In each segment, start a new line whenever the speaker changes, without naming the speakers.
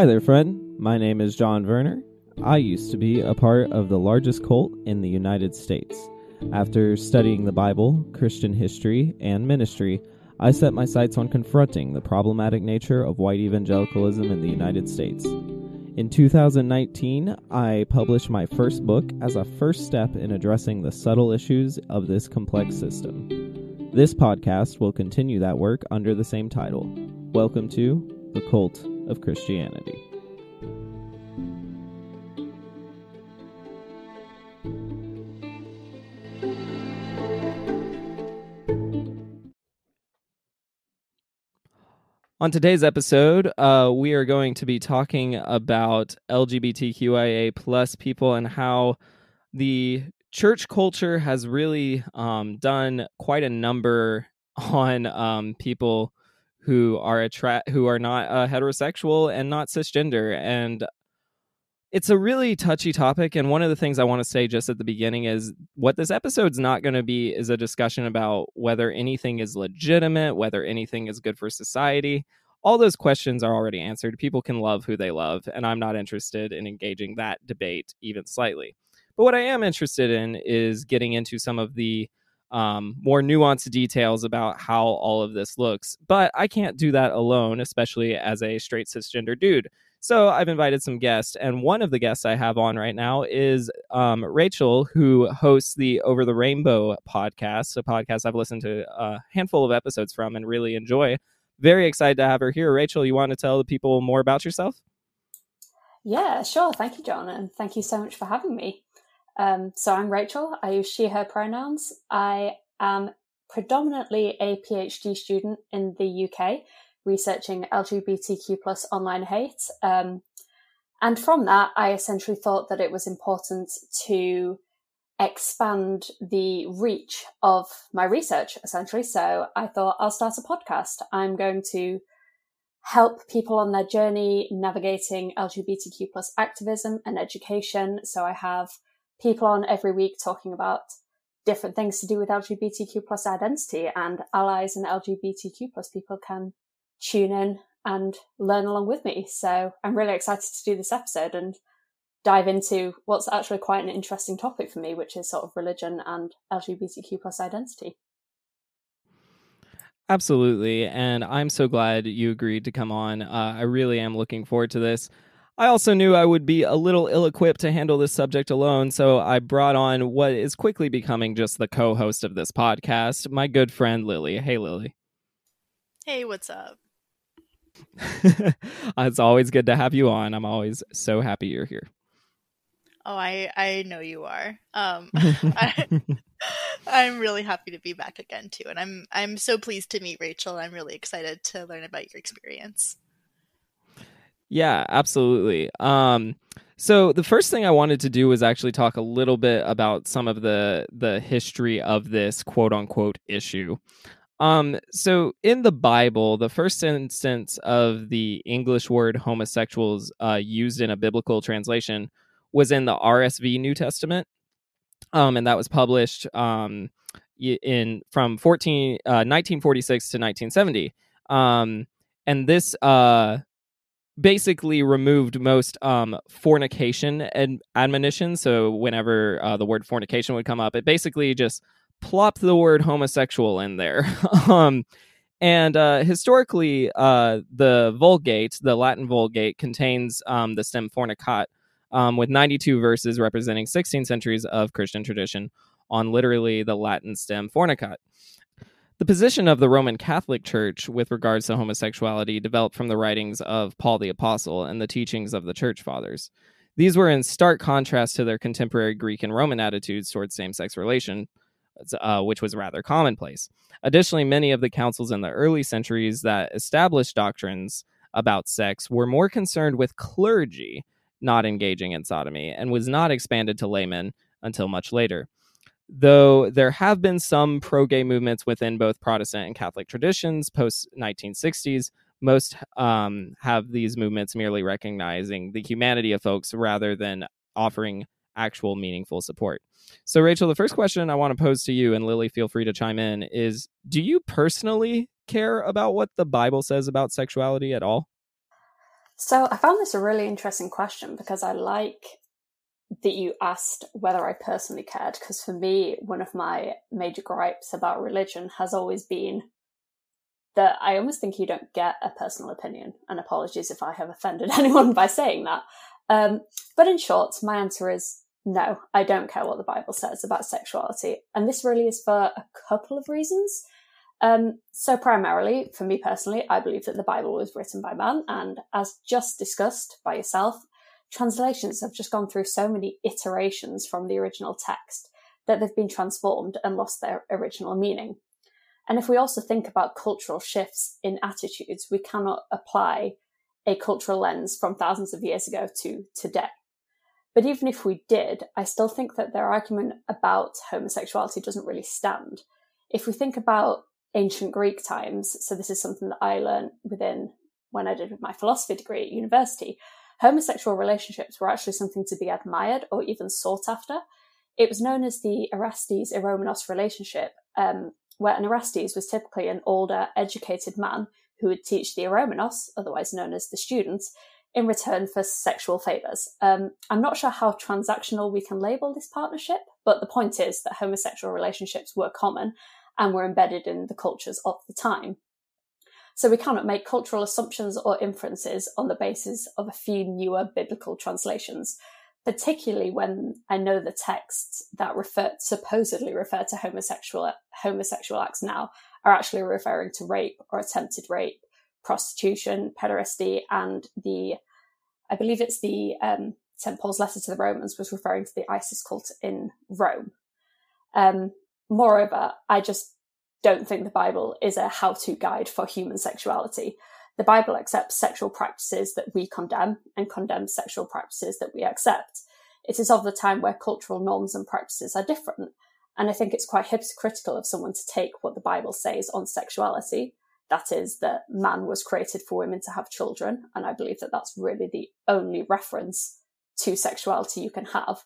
Hi there, friend. My name is John Werner. I used to be a part of the largest cult in the United States. After studying the Bible, Christian history, and ministry, I set my sights on confronting the problematic nature of white evangelicalism in the United States. In 2019, I published my first book as a first step in addressing the subtle issues of this complex system. This podcast will continue that work under the same title. Welcome to The Cult of Christianity. On today's episode, uh, we are going to be talking about LGBTQIA plus people and how the church culture has really um, done quite a number on um, people who are attract who are not uh, heterosexual and not cisgender and it's a really touchy topic and one of the things i want to say just at the beginning is what this episode's not going to be is a discussion about whether anything is legitimate whether anything is good for society. All those questions are already answered. People can love who they love and i'm not interested in engaging that debate even slightly. But what i am interested in is getting into some of the um, more nuanced details about how all of this looks but i can't do that alone especially as a straight cisgender dude so I've invited some guests, and one of the guests I have on right now is um, Rachel, who hosts the Over the Rainbow podcast, a podcast I've listened to a handful of episodes from and really enjoy. Very excited to have her here. Rachel, you want to tell the people more about yourself?
Yeah, sure. Thank you, John, and thank you so much for having me. Um, so I'm Rachel. I use she, her pronouns. I am predominantly a PhD student in the UK researching LGBTQ plus online hate. Um, and from that, I essentially thought that it was important to expand the reach of my research, essentially. So I thought I'll start a podcast. I'm going to help people on their journey navigating LGBTQ plus activism and education. So I have people on every week talking about different things to do with LGBTQ plus identity and allies and LGBTQ plus people can tune in and learn along with me. So I'm really excited to do this episode and dive into what's actually quite an interesting topic for me, which is sort of religion and LGBTQ plus identity.
Absolutely. And I'm so glad you agreed to come on. Uh, I really am looking forward to this. I also knew I would be a little ill equipped to handle this subject alone, so I brought on what is quickly becoming just the co host of this podcast, my good friend Lilly. Hey, Lilly.
Hey, what's up?
it's always good to have you on. I'm always so happy you're here.
Oh, I I know you are. Um, I, I'm really happy to be back again too, and I'm I'm so pleased to meet Rachel. I'm really excited to learn about your experience.
Yeah, absolutely. Um, so the first thing I wanted to do was actually talk a little bit about some of the the history of this quote unquote issue. Um, so in the Bible, the first instance of the English word homosexuals uh, used in a biblical translation was in the RSV New Testament, um, and that was published um, in from 14, uh, 1946 to 1970. Um, and this uh, basically removed most um, fornication and admonition. So whenever uh, the word fornication would come up, it basically just plopped the word homosexual in there. um, and uh, historically, uh, the Vulgate, the Latin Vulgate, contains um, the stem fornicat, um, with 92 verses representing 16 centuries of Christian tradition on literally the Latin stem fornicat. The position of the Roman Catholic Church with regards to homosexuality developed from the writings of Paul the Apostle and the teachings of the Church Fathers. These were in stark contrast to their contemporary Greek and Roman attitudes towards same sex relation, uh, which was rather commonplace. Additionally, many of the councils in the early centuries that established doctrines about sex were more concerned with clergy not engaging in sodomy and was not expanded to laymen until much later. Though there have been some pro gay movements within both Protestant and Catholic traditions post 1960s, most um, have these movements merely recognizing the humanity of folks rather than offering actual meaningful support. So, Rachel, the first question I want to pose to you, and Lilly, feel free to chime in, is do you personally care about what the Bible says about sexuality at all?
So I found this a really interesting question because I like that you asked whether I personally cared. Because for me, one of my major gripes about religion has always been that I almost think you don't get a personal opinion. And apologies if I have offended anyone by saying that. Um, but in short, my answer is no, I don't care what the Bible says about sexuality. And this really is for a couple of reasons. Um, so, primarily, for me personally, I believe that the Bible was written by man. And as just discussed by yourself, translations have just gone through so many iterations from the original text that they've been transformed and lost their original meaning. And if we also think about cultural shifts in attitudes, we cannot apply a cultural lens from thousands of years ago to today. But even if we did, I still think that their argument about homosexuality doesn't really stand. If we think about ancient Greek times, so this is something that I learned within when I did my philosophy degree at university, homosexual relationships were actually something to be admired or even sought after. It was known as the Erastes Eromenos relationship, um, where an Erastes was typically an older, educated man who would teach the Eromenos, otherwise known as the students, in return for sexual favours. Um, I'm not sure how transactional we can label this partnership, but the point is that homosexual relationships were common and were embedded in the cultures of the time. So we cannot make cultural assumptions or inferences on the basis of a few newer biblical translations particularly when I know the texts that refer supposedly refer to homosexual homosexual acts now are actually referring to rape or attempted rape, prostitution, pederasty, and the I believe it's the um, St Paul's letter to the Romans was referring to the Isis cult in Rome. Um, moreover, I just don't think the Bible is a how-to guide for human sexuality. The Bible accepts sexual practices that we condemn and condemns sexual practices that we accept. It is of the time where cultural norms and practices are different. And I think it's quite hypocritical of someone to take what the Bible says on sexuality, that is, that man was created for women to have children. And I believe that that's really the only reference to sexuality you can have,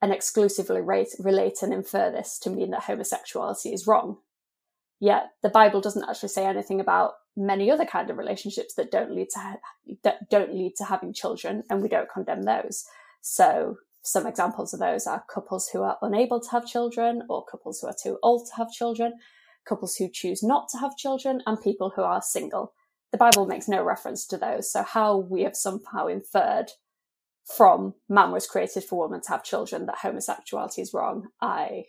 and exclusively rate, relate and infer this to mean that homosexuality is wrong. Yet the Bible doesn't actually say anything about many other kind of relationships that don't lead to ha- that don't lead to having children, and we don't condemn those. So some examples of those are couples who are unable to have children, or couples who are too old to have children, couples who choose not to have children, and people who are single. The Bible makes no reference to those. So how we have somehow inferred from man was created for woman to have children that homosexuality is wrong, I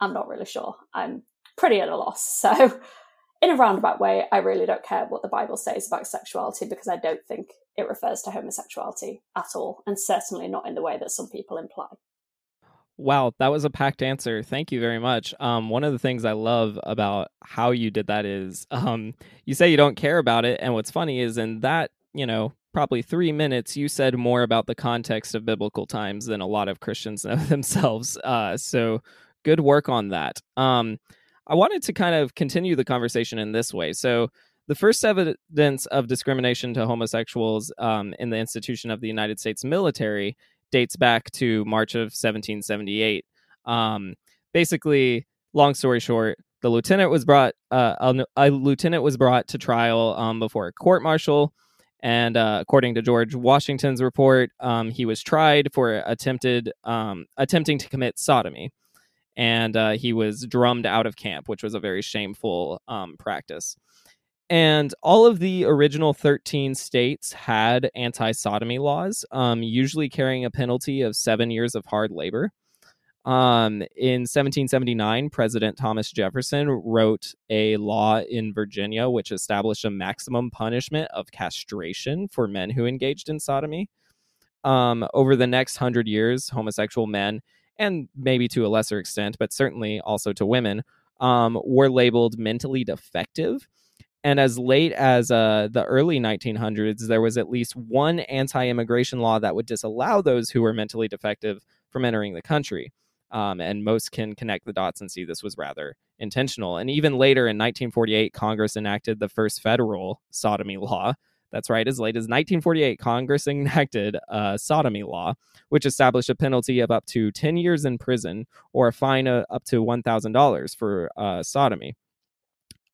am not really sure. I'm pretty at a loss. So in a roundabout way, I really don't care what the Bible says about sexuality because I don't think it refers to homosexuality at all, and certainly not in the way that some people imply.
Wow, that was a packed answer. Thank you very much. Um, one of the things I love about how you did that is um, you say you don't care about it. And what's funny is in that, you know, probably three minutes, you said more about the context of biblical times than a lot of Christians know themselves. Uh, so good work on that. Um, I wanted to kind of continue the conversation in this way. So, the first evidence of discrimination to homosexuals um, in the institution of the United States military dates back to March of 1778. Um, basically, long story short, the lieutenant was brought uh, a, a, lieutenant was brought to trial um, before a court martial, and uh, according to George Washington's report, um, he was tried for attempted um, attempting to commit sodomy and uh, he was drummed out of camp, which was a very shameful um, practice. And all of the original 13 states had anti sodomy laws, um, usually carrying a penalty of seven years of hard labor. Um, in 1779, President Thomas Jefferson wrote a law in Virginia which established a maximum punishment of castration for men who engaged in sodomy. Um, over the next hundred years, homosexual men and maybe to a lesser extent, but certainly also to women, um, were labeled mentally defective. And as late as uh, the early 1900s, there was at least one anti immigration law that would disallow those who were mentally defective from entering the country. Um, and most can connect the dots and see this was rather intentional. And even later in 1948, Congress enacted the first federal sodomy law, that's right. As late as 1948, Congress enacted a sodomy law, which established a penalty of up to 10 years in prison or a fine of up to $1,000 for uh, sodomy.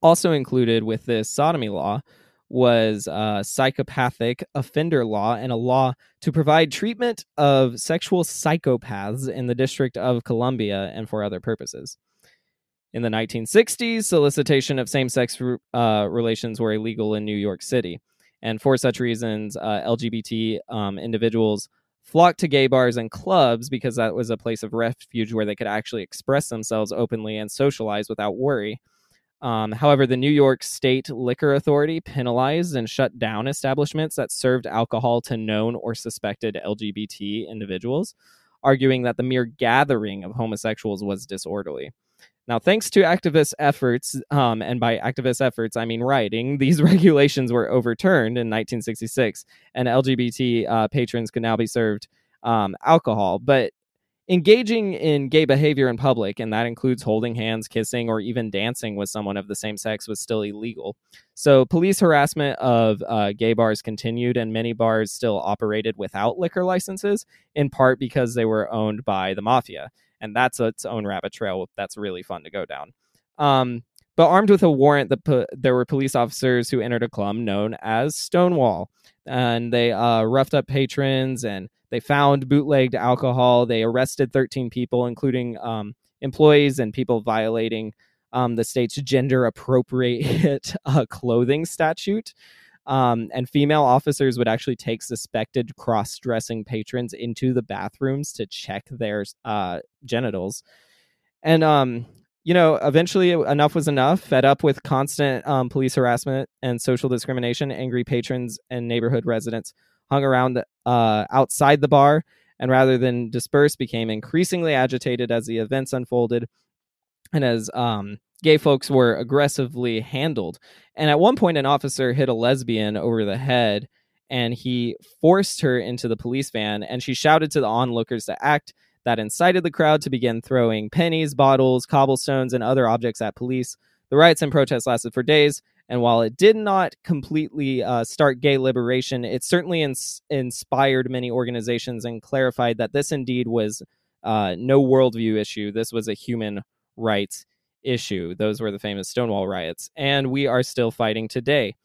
Also included with this sodomy law was a psychopathic offender law and a law to provide treatment of sexual psychopaths in the District of Columbia and for other purposes. In the 1960s, solicitation of same sex uh, relations were illegal in New York City. And for such reasons, uh, LGBT um, individuals flocked to gay bars and clubs because that was a place of refuge where they could actually express themselves openly and socialize without worry. Um, however, the New York State Liquor Authority penalized and shut down establishments that served alcohol to known or suspected LGBT individuals, arguing that the mere gathering of homosexuals was disorderly. Now, thanks to activist efforts, um, and by activist efforts, I mean writing, these regulations were overturned in 1966, and LGBT uh, patrons could now be served um, alcohol. But engaging in gay behavior in public, and that includes holding hands, kissing, or even dancing with someone of the same sex, was still illegal. So, police harassment of uh, gay bars continued, and many bars still operated without liquor licenses, in part because they were owned by the mafia. And that's its own rabbit trail that's really fun to go down. Um, but armed with a warrant, the there were police officers who entered a club known as Stonewall, and they uh, roughed up patrons and they found bootlegged alcohol. They arrested 13 people, including um, employees and people violating um, the state's gender appropriate uh, clothing statute. Um, and female officers would actually take suspected cross dressing patrons into the bathrooms to check their uh, genitals. And, um, you know, eventually enough was enough. Fed up with constant um, police harassment and social discrimination, angry patrons and neighborhood residents hung around uh, outside the bar and rather than disperse became increasingly agitated as the events unfolded and as um, gay folks were aggressively handled and at one point an officer hit a lesbian over the head and he forced her into the police van and she shouted to the onlookers to act that incited the crowd to begin throwing pennies bottles cobblestones and other objects at police the riots and protests lasted for days and while it did not completely uh, start gay liberation, it certainly ins- inspired many organizations and clarified that this indeed was uh, no worldview issue. This was a human rights issue. Those were the famous Stonewall riots. And we are still fighting today.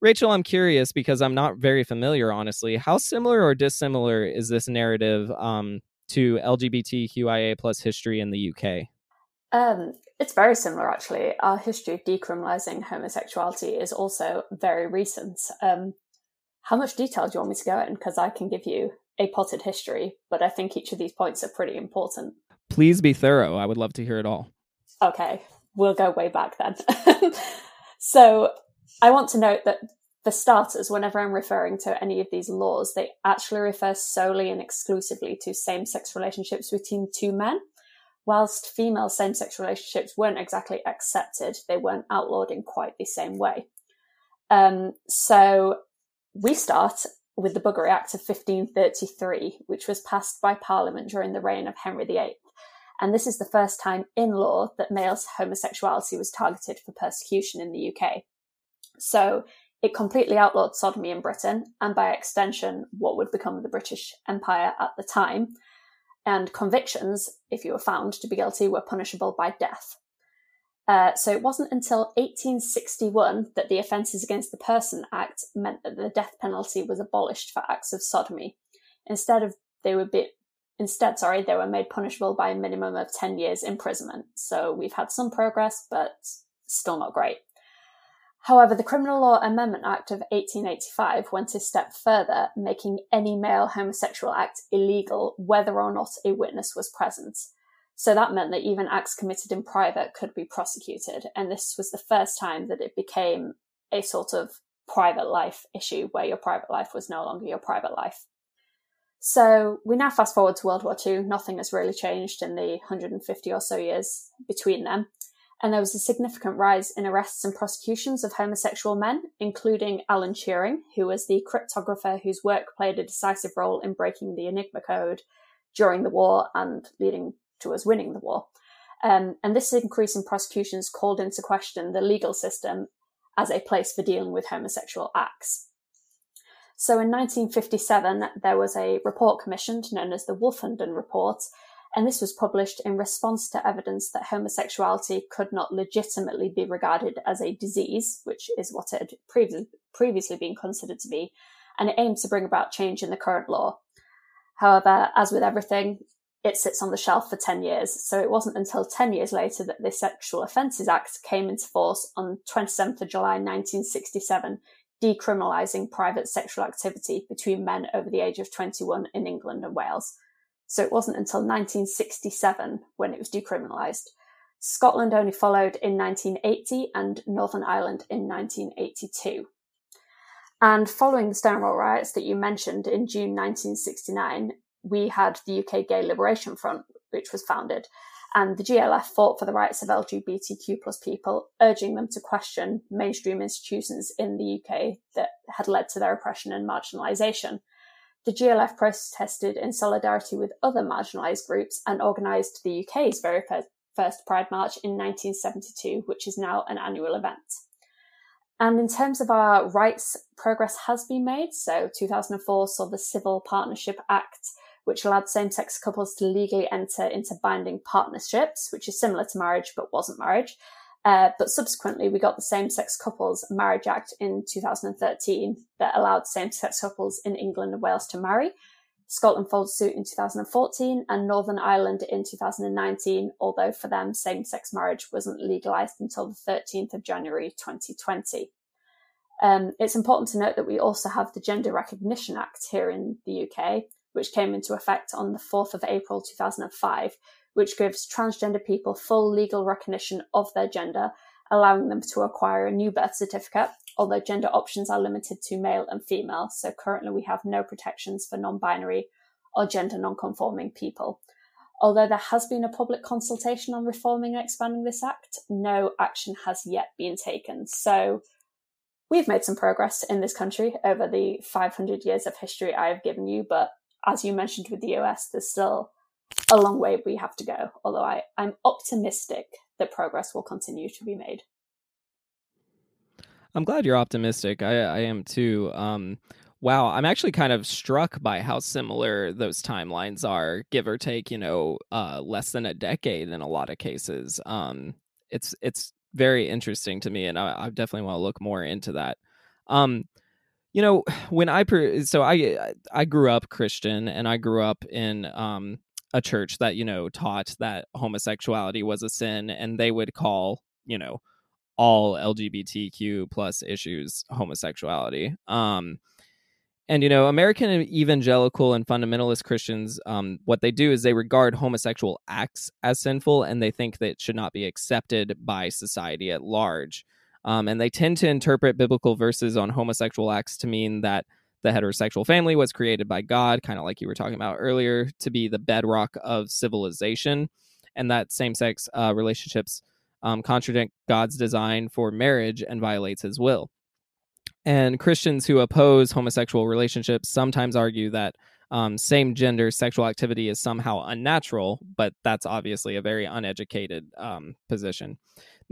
Rachel, I'm curious because I'm not very familiar, honestly. How similar or dissimilar is this narrative um, to LGBTQIA plus history in the UK?
Um, it's very similar, actually. Our history of decriminalising homosexuality is also very recent. Um, how much detail do you want me to go in? Because I can give you a potted history, but I think each of these points are pretty important.
Please be thorough. I would love to hear it all.
Okay, we'll go way back then. so I want to note that for starters, whenever I'm referring to any of these laws, they actually refer solely and exclusively to same sex relationships between two men whilst female same sex relationships weren't exactly accepted, they weren't outlawed in quite the same way. Um, so we start with the Buggery Act of 1533, which was passed by Parliament during the reign of Henry VIII. And this is the first time in law that male homosexuality was targeted for persecution in the UK. So it completely outlawed sodomy in Britain, and by extension, what would become the British Empire at the time, and convictions, if you were found to be guilty, were punishable by death. Uh, so it wasn't until 1861 that the Offences Against the Person Act meant that the death penalty was abolished for acts of sodomy. Instead of they were be, instead, sorry, they were made punishable by a minimum of 10 years imprisonment. So we've had some progress, but still not great. However, the Criminal Law Amendment Act of 1885 went a step further, making any male homosexual act illegal whether or not a witness was present. So that meant that even acts committed in private could be prosecuted, and this was the first time that it became a sort of private life issue where your private life was no longer your private life. So we now fast forward to World War II. Nothing has really changed in the 150 or so years between them and there was a significant rise in arrests and prosecutions of homosexual men, including Alan Turing, who was the cryptographer whose work played a decisive role in breaking the Enigma code during the war and leading to us winning the war. Um, and this increase in prosecutions called into question the legal system as a place for dealing with homosexual acts. So in 1957, there was a report commissioned known as the Wolfenden Report, and this was published in response to evidence that homosexuality could not legitimately be regarded as a disease, which is what it had previously, previously been considered to be, and it aimed to bring about change in the current law. However, as with everything, it sits on the shelf for 10 years, so it wasn't until 10 years later that the Sexual Offences Act came into force on 27th of July 1967, decriminalising private sexual activity between men over the age of 21 in England and Wales. So it wasn't until 1967 when it was decriminalised. Scotland only followed in 1980 and Northern Ireland in 1982. And following the Stonewall riots that you mentioned in June 1969, we had the UK Gay Liberation Front, which was founded. And the GLF fought for the rights of LGBTQ plus people, urging them to question mainstream institutions in the UK that had led to their oppression and marginalisation. The GLF protested in solidarity with other marginalised groups and organised the UK's very first Pride March in 1972, which is now an annual event. And in terms of our rights, progress has been made. So 2004 saw the Civil Partnership Act, which allowed same-sex couples to legally enter into binding partnerships, which is similar to marriage but wasn't marriage. Uh, but subsequently, we got the Same Sex Couples Marriage Act in 2013 that allowed same sex couples in England and Wales to marry. Scotland followed suit in 2014 and Northern Ireland in 2019, although for them, same sex marriage wasn't legalised until the 13th of January 2020. Um, it's important to note that we also have the Gender Recognition Act here in the UK, which came into effect on the 4th of April 2005, which gives transgender people full legal recognition of their gender, allowing them to acquire a new birth certificate, although gender options are limited to male and female. So currently we have no protections for non binary or gender non conforming people. Although there has been a public consultation on reforming and expanding this act, no action has yet been taken. So we've made some progress in this country over the 500 years of history I have given you, but as you mentioned with the US, there's still a long way we have to go, although I, I'm optimistic that progress will continue to be made.
I'm glad you're optimistic. I, I am too. Um, wow, I'm actually kind of struck by how similar those timelines are, give or take, you know, uh, less than a decade in a lot of cases. Um, it's it's very interesting to me, and I, I definitely want to look more into that. Um, you know, when I so I I grew up Christian, and I grew up in um, a church that you know taught that homosexuality was a sin and they would call you know all lgbtq plus issues homosexuality. Um and you know american evangelical and fundamentalist christians um what they do is they regard homosexual acts as sinful and they think that it should not be accepted by society at large um, and they tend to interpret biblical verses on homosexual acts to mean that the heterosexual family was created by God, kind of like you were talking about earlier, to be the bedrock of civilization, and that same sex uh, relationships um, contradict God's design for marriage and violates his will. And Christians who oppose homosexual relationships sometimes argue that um, same gender sexual activity is somehow unnatural, but that's obviously a very uneducated um, position.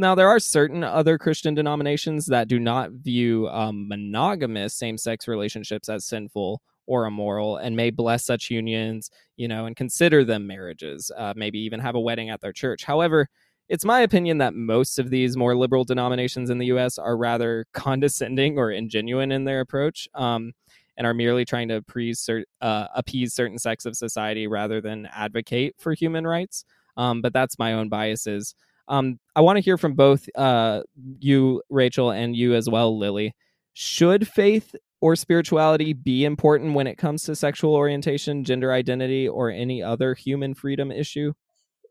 Now, there are certain other Christian denominations that do not view um, monogamous same sex relationships as sinful or immoral and may bless such unions, you know, and consider them marriages, uh, maybe even have a wedding at their church. However, it's my opinion that most of these more liberal denominations in the US are rather condescending or ingenuine in their approach. Um, and are merely trying to appease, uh, appease certain sects of society rather than advocate for human rights. Um, but that's my own biases. Um, I want to hear from both uh, you, Rachel, and you as well, Lilly. Should faith or spirituality be important when it comes to sexual orientation, gender identity, or any other human freedom issue?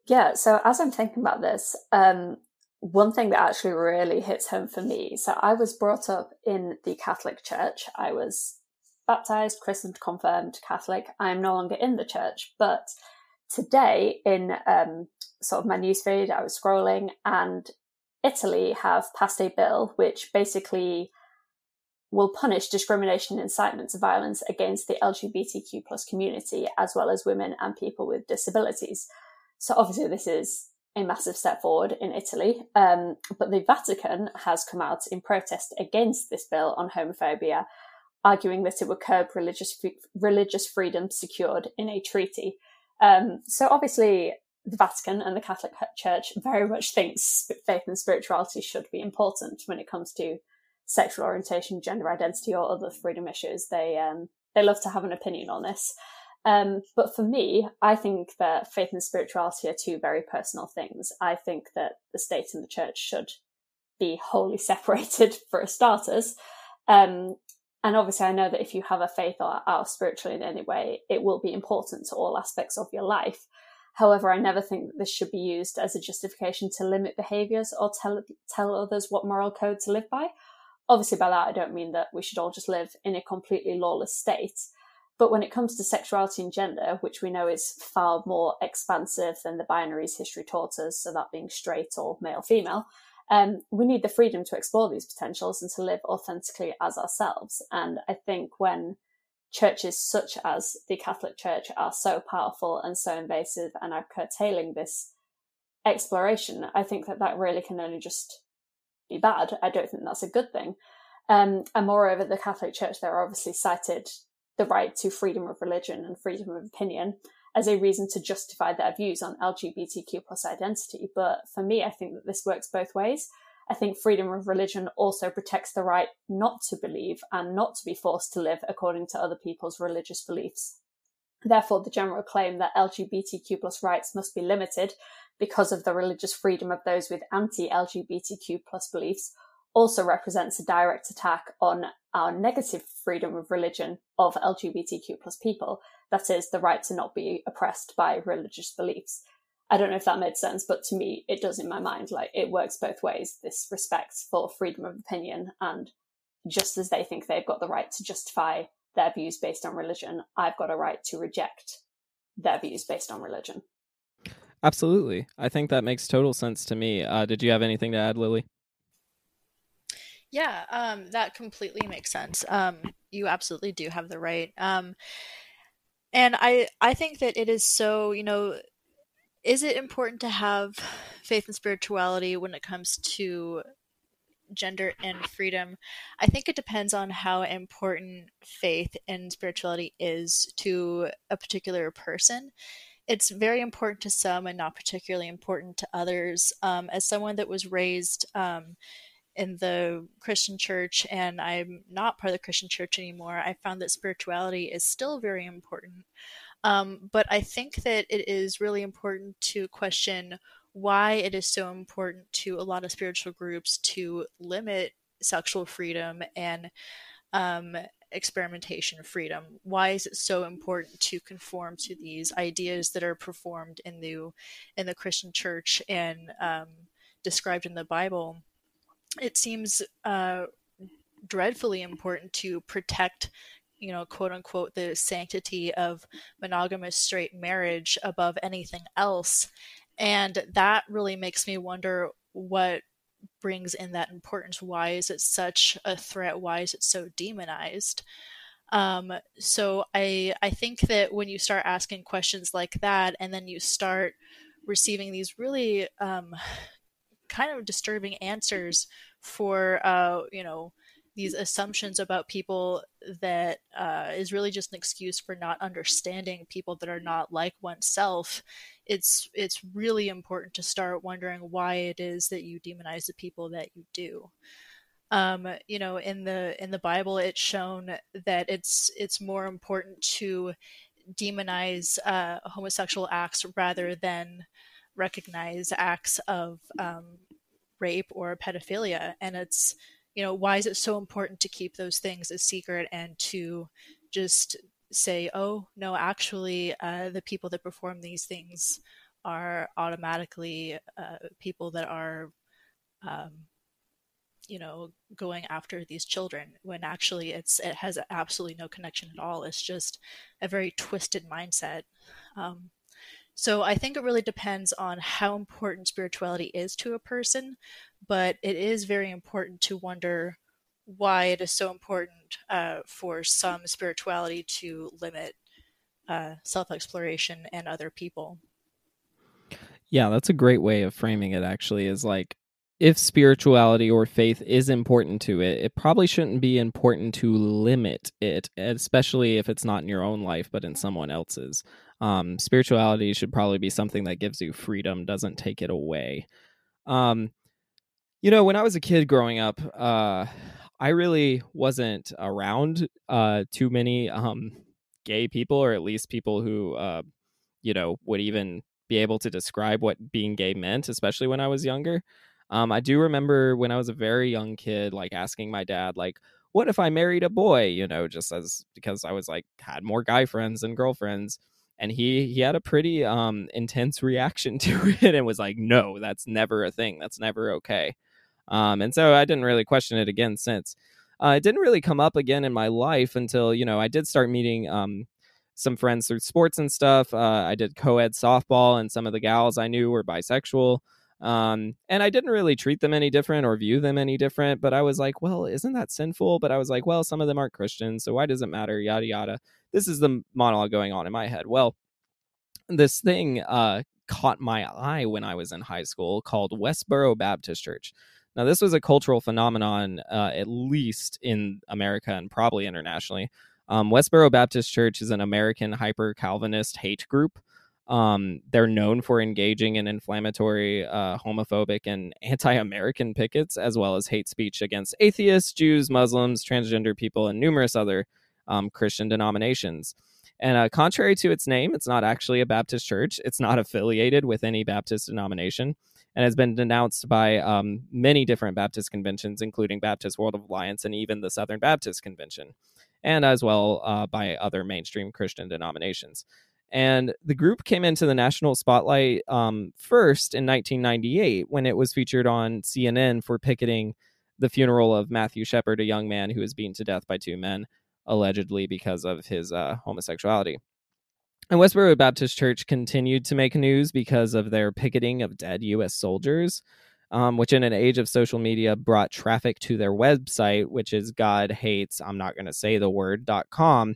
Yeah, so as I'm thinking about this, um, one thing that actually really hits home for me. So I was brought up in the Catholic Church. I was baptized, christened, confirmed Catholic. I am no longer in the church, but today in um, sort of my newsfeed, I was scrolling, and Italy have passed a bill which basically will punish discrimination and incitement to violence against the LGBTQ plus community, as well as women and people with disabilities. So obviously, this is a massive step forward in Italy. Um, but the Vatican has come out in protest against this bill on homophobia, arguing that it would curb religious religious freedom secured in a treaty. Um, so obviously, the Vatican and the Catholic Church very much thinks faith and spirituality should be important when it comes to sexual orientation, gender identity, or other freedom issues. They um, they love to have an opinion on this. Um, but for me, I think that faith and spirituality are two very personal things. I think that the state and the church should be wholly separated for starters. Um, and obviously, I know that if you have a faith or are spiritual in any way, it will be important to all aspects of your life. However, I never think that this should be used as a justification to limit behaviours or tell tell others what moral code to live by. Obviously, by that I don't mean that we should all just live in a completely lawless state. But when it comes to sexuality and gender, which we know is far more expansive than the binaries history taught us, so that being straight or male female, um, we need the freedom to explore these potentials and to live authentically as ourselves. And I think when churches such as the Catholic Church are so powerful and so invasive and are curtailing this exploration, I think that that really can only just be bad. I don't think that's a good thing. Um, and moreover, the Catholic Church there obviously cited the right to freedom of religion and freedom of opinion as a reason to justify their views on LGBTQ plus identity. But for me, I think that this works both ways. I think freedom of religion also protects the right not to believe and not to be forced to live according to other people's religious beliefs. Therefore, the general claim that LGBTQ plus rights must be limited because of the religious freedom of those with anti-LGBTQ plus beliefs also represents a direct attack on our negative freedom of religion of LGBTQ plus people. That is the right to not be oppressed by religious beliefs. I don't know if that made sense, but to me, it does in my mind. Like it works both ways. This respect for freedom of opinion, and just as they think they've got the right to justify their views based on religion, I've got a right to reject their views based on religion.
Absolutely, I think that makes total sense to me. Uh, did you have anything to add, Lilly?
Yeah, um, that completely makes sense. Um, you absolutely do have the right. Um, and I, I think that it is so, you know, is it important to have faith and spirituality when it comes to gender and freedom? I think it depends on how important faith and spirituality is to a particular person. It's very important to some and not particularly important to others. Um, as someone that was raised um, in the Christian church and I'm not part of the Christian church anymore, I found that spirituality is still very important. Um, but I think that it is really important to question why it is so important to a lot of spiritual groups to limit sexual freedom and um, experimentation freedom. Why is it so important to conform to these ideas that are performed in the in the Christian church and um, described in the Bible? It seems uh, dreadfully important to protect you know, quote unquote, the sanctity of monogamous straight marriage above anything else. And that really makes me wonder what brings in that importance. Why is it such a threat? Why is it so demonized? Um, so I I think that when you start asking questions like that, and then you start receiving these really um, kind of disturbing answers for uh, you know these assumptions about people that uh, is really just an excuse for not understanding people that are not like oneself. It's it's really important to start wondering why it is that you demonize the people that you do. Um, you know in the in the bible it's shown that it's it's more important to demonize uh, homosexual acts rather than recognize acts of um, rape or pedophilia. And it's you know why is it so important to keep those things a secret and to just say oh no actually uh, the people that perform these things are automatically uh, people that are um, you know going after these children when actually it's it has absolutely no connection at all. It's just a very twisted mindset. Um, so I think it really depends on how important spirituality is to a person, but it is very important to wonder why it is so important uh, for some spirituality to limit uh, self exploration and other people.
Yeah, that's a great way of framing it, actually, is like if spirituality or faith is important to it, it probably shouldn't be important to limit it, especially if it's not in your own life, but in someone else's. Um, spirituality should probably be something that gives you freedom, doesn't take it away. Um, you know, when I was a kid growing up, uh, I really wasn't around uh, too many um, gay people, or at least people who, uh, you know, would even be able to describe what being gay meant, especially when I was younger. Um, I do remember when I was a very young kid, like asking my dad, like, what if I married a boy? You know, just as because I was like had more guy friends than girlfriends. And he he had a pretty um intense reaction to it and was like, no, that's never a thing. That's never okay. Um, and so I didn't really question it again since. Uh, it didn't really come up again in my life until you know I did start meeting um, some friends through sports and stuff. Uh, I did co-ed softball, and some of the gals I knew were bisexual. Um, and I didn't really treat them any different or view them any different, but I was like, well, isn't that sinful? But I was like, well, some of them aren't Christians, so why does it matter? Yada yada. This is the monologue going on in my head. Well, this thing uh, caught my eye when I was in high school called Westboro Baptist Church. Now, this was a cultural phenomenon, uh, at least in America and probably internationally. Um, Westboro Baptist Church is an American hyper Calvinist hate group. Um, they're known for engaging in inflammatory, uh, homophobic, and anti American pickets, as well as hate speech against atheists, Jews, Muslims, transgender people, and numerous other um, Christian denominations. And uh, contrary to its name, it's not actually a Baptist church. It's not affiliated with any Baptist denomination and has been denounced by um, many different Baptist conventions, including Baptist World Alliance and even the Southern Baptist Convention, and as well uh, by other mainstream Christian denominations. And the group came into the national spotlight um, first in 1998 when it was featured on CNN for picketing the funeral of Matthew Shepard, a young man who was beaten to death by two men, allegedly because of his uh, homosexuality. And Westboro Baptist Church continued to make news because of their picketing of dead U.S. soldiers, um, which in an age of social media brought traffic to their website, which is God hates, I'm not going to say the word.com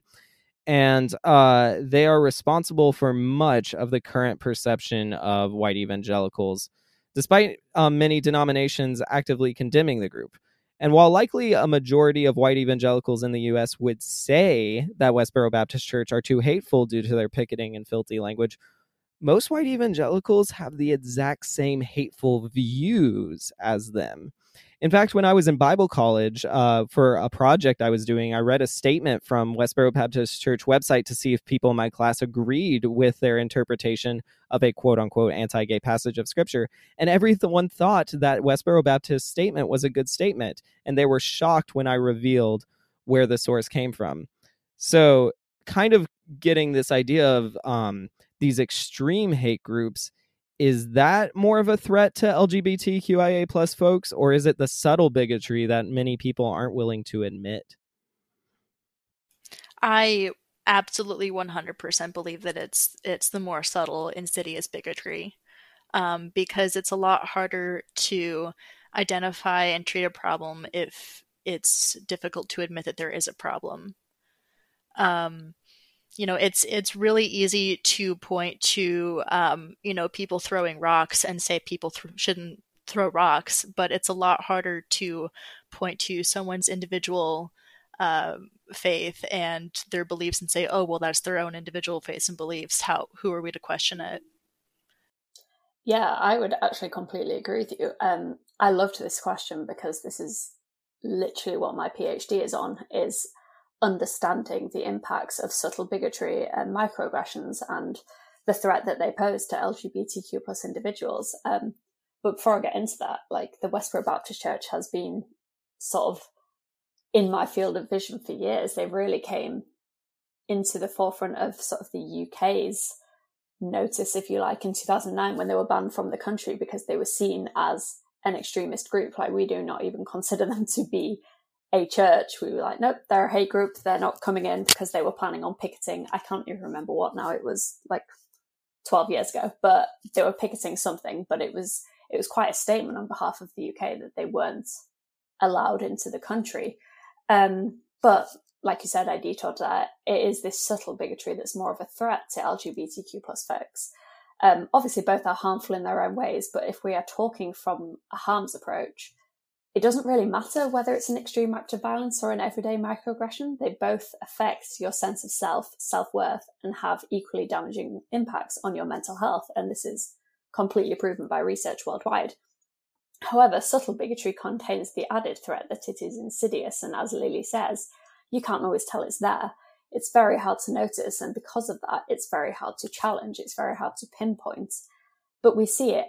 and uh, they are responsible for much of the current perception of white evangelicals, despite um, many denominations actively condemning the group. And while likely a majority of white evangelicals in the U.S. would say that Westboro Baptist Church are too hateful due to their picketing and filthy language, most white evangelicals have the exact same hateful views as them. In fact, when I was in Bible college uh, for a project I was doing, I read a statement from Westboro Baptist Church website to see if people in my class agreed with their interpretation of a quote unquote anti gay passage of scripture. And everyone thought that Westboro Baptist statement was a good statement. And they were shocked when I revealed where the source came from. So, kind of getting this idea of um, these extreme hate groups is that more of a threat to LGBTQIA plus folks, or is it the subtle bigotry that many people aren't willing to admit?
I absolutely 100% believe that it's it's the more subtle, insidious bigotry, um, because it's a lot harder to identify and treat a problem if it's difficult to admit that there is a problem. Um, you know it's it's really easy to point to um, you know people throwing rocks and say people th- shouldn't throw rocks but it's a lot harder to point to someone's individual uh, faith and their beliefs and say oh well that's their own individual faith and beliefs. How who are we to question it?
Yeah i would actually completely agree with you. Um, i loved this question because this is literally what my phd is on is understanding the impacts of subtle bigotry and microaggressions and the threat that they pose to LGBTQ plus individuals. Um, but before I get into that, like the Westboro Baptist Church has been sort of in my field of vision for years. They really came into the forefront of sort of the UK's notice, if you like, in 2009 when they were banned from the country because they were seen as an extremist group. Like we do not even consider them to be a church, we were like, nope, they're a hate group. They're not coming in because they were planning on picketing. I can't even remember what now. It was like 12 years ago, but they were picketing something. But it was it was quite a statement on behalf of the UK that they weren't allowed into the country. Um, but like you said, I detoured that it is this subtle bigotry that's more of a threat to LGBTQ plus folks. Um, obviously, both are harmful in their own ways, but if we are talking from a harms approach, it doesn't really matter whether it's an extreme act of violence or an everyday microaggression. They both affect your sense of self, self worth, and have equally damaging impacts on your mental health. And this is completely proven by research worldwide. However, subtle bigotry contains the added threat that it is insidious, and as Lilly says, you can't always tell it's there. It's very hard to notice, and because of that, it's very hard to challenge, it's very hard to pinpoint. But we see it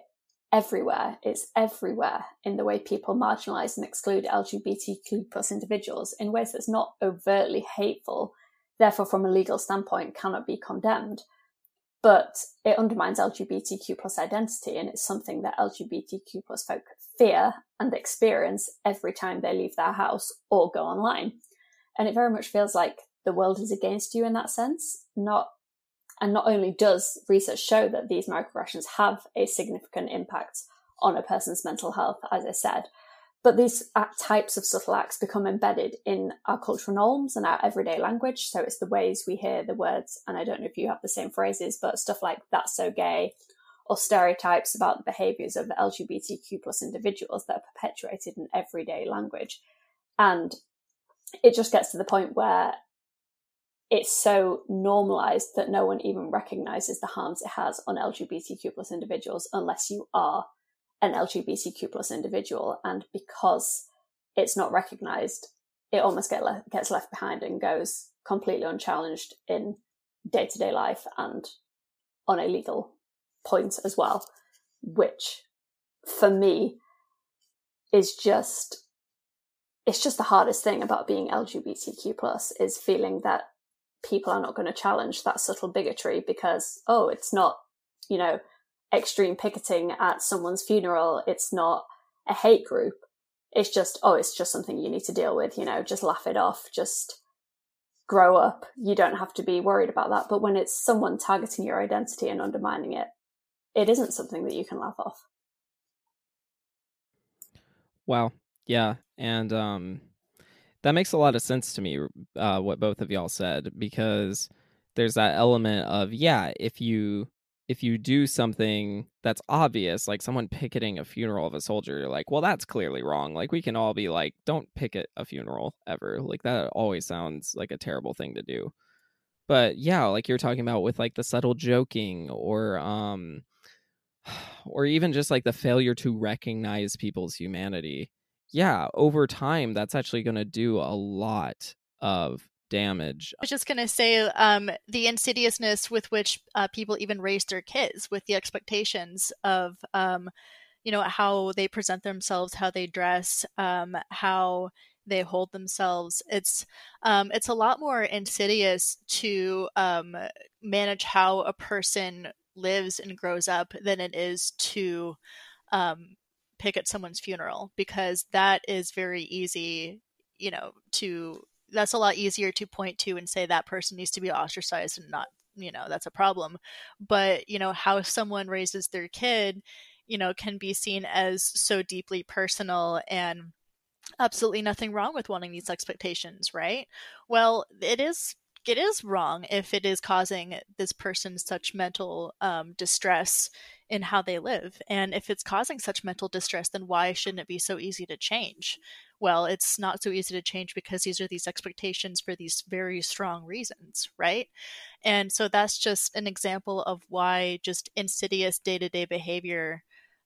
everywhere. It's everywhere in the way people marginalize and exclude LGBTQ plus individuals in ways that's not overtly hateful, therefore, from a legal standpoint, cannot be condemned. But it undermines LGBTQ plus identity, and it's something that LGBTQ plus folk fear and experience every time they leave their house or go online. And it very much feels like the world is against you in that sense, not and not only does research show that these microaggressions have a significant impact on a person's mental health, as I said, but these types of subtle acts become embedded in our cultural norms and our everyday language. So it's the ways we hear the words, and I don't know if you have the same phrases, but stuff like "that's so gay," or stereotypes about the behaviors of LGBTQ plus individuals that are perpetuated in everyday language. And it just gets to the point where it's so normalized that no one even recognizes the harms it has on LGBTQ plus individuals unless you are an LGBTQ plus individual. And because it's not recognized, it almost get le- gets left behind and goes completely unchallenged in day to day life and on a legal point as well, which for me is just it's just the hardest thing about being LGBTQ plus is feeling that people are not going to challenge that subtle bigotry because oh it's not you know extreme picketing at someone's funeral. It's not a hate group. It's just oh it's just something you need to deal with you know just laugh it off just grow up. You don't have to be worried about that. But when it's someone targeting your identity and undermining it it isn't something that you can laugh off.
Wow. Yeah. And um that makes a lot of sense to me uh, what both of y'all said because there's that element of yeah if you if you do something that's obvious like someone picketing a funeral of a soldier you're like well that's clearly wrong. Like we can all be like don't picket a funeral ever. Like that always sounds like a terrible thing to do. But yeah like you're talking about with like the subtle joking or um or even just like the failure to recognize people's humanity yeah, over time, that's actually going to do a lot of damage.
I was just going to say um, the insidiousness with which uh, people even raise their kids with the expectations of, um, you know, how they present themselves, how they dress, um, how they hold themselves. It's um, it's a lot more insidious to um, manage how a person lives and grows up than it is to um, pick at someone's funeral because that is very easy, you know, to that's a lot easier to point to and say that person needs to be ostracized and not, you know, that's a problem. But, you know, how someone raises their kid, you know, can be seen as so deeply personal and absolutely nothing wrong with wanting these expectations, right? Well, it is it is wrong if it is causing this person such mental um, distress in how they live. And if it's causing such mental distress, then why shouldn't it be so easy to change? Well, it's not so easy to change because these are these expectations for these very strong reasons, right? And so that's just an example of why just insidious day to day behavior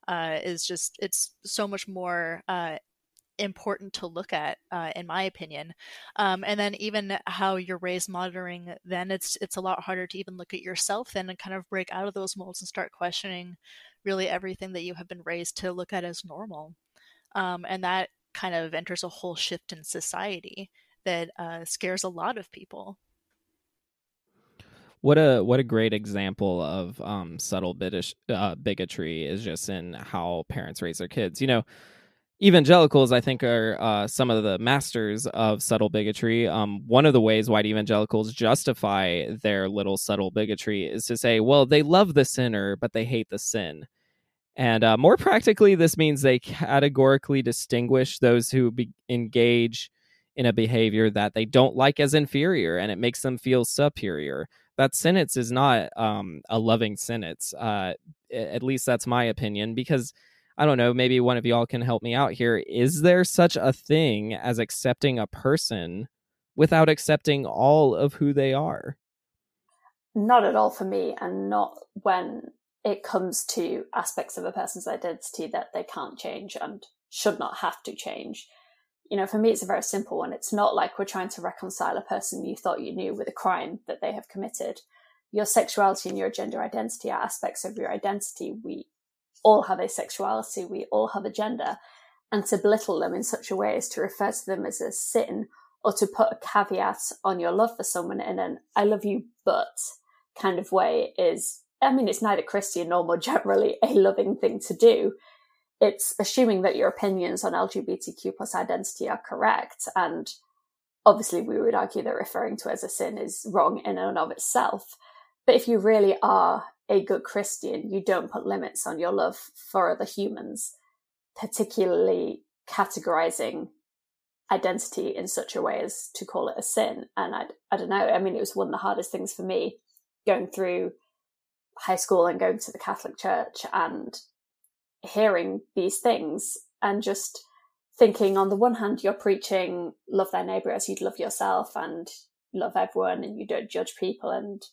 uh, is just, it's so much more uh, important to look at, uh, in my opinion. Um, and then even how you're raised monitoring, then it's it's a lot harder to even look at yourself then and kind of break out of those molds and start questioning really everything that you have been raised to look at as normal. Um, and that kind of enters a whole shift in society that uh, scares a lot of people.
What a what a great example of um, subtle bitish, uh, bigotry is just in how parents raise their kids. You know, evangelicals, I think, are uh, some of the masters of subtle bigotry. Um, one of the ways white evangelicals justify their little subtle bigotry is to say, well, they love the sinner, but they hate the sin. And uh, more practically, this means they categorically distinguish those who be- engage in a behavior that they don't like as inferior and it makes them feel superior. That sentence is not um, a loving sentence. Uh, at least that's my opinion, because I don't know, maybe one of y'all can help me out here. Is there such a thing as accepting a person without accepting all of who they are?
Not at all for me, and not when it comes to aspects of a person's identity that they can't change and should not have to change. You know, for me, it's a very simple one. It's not like we're trying to reconcile a person you thought you knew with a crime that they have committed. Your sexuality and your gender identity are aspects of your identity. We all have a sexuality, we all have a gender. And to belittle them in such a way as to refer to them as a sin or to put a caveat on your love for someone in an I love you, but kind of way is, I mean, it's neither Christian nor more generally a loving thing to do. It's assuming that your opinions on LGBTQ plus identity are correct. And obviously, we would argue that referring to as a sin is wrong in and of itself. But if you really are a good Christian, you don't put limits on your love for other humans, particularly categorizing identity in such a way as to call it a sin. And I, I don't know. I mean, it was one of the hardest things for me going through high school and going to the Catholic Church and hearing these things and just thinking on the one hand, you're preaching love thy neighbor as you'd love yourself and love everyone and you don't judge people and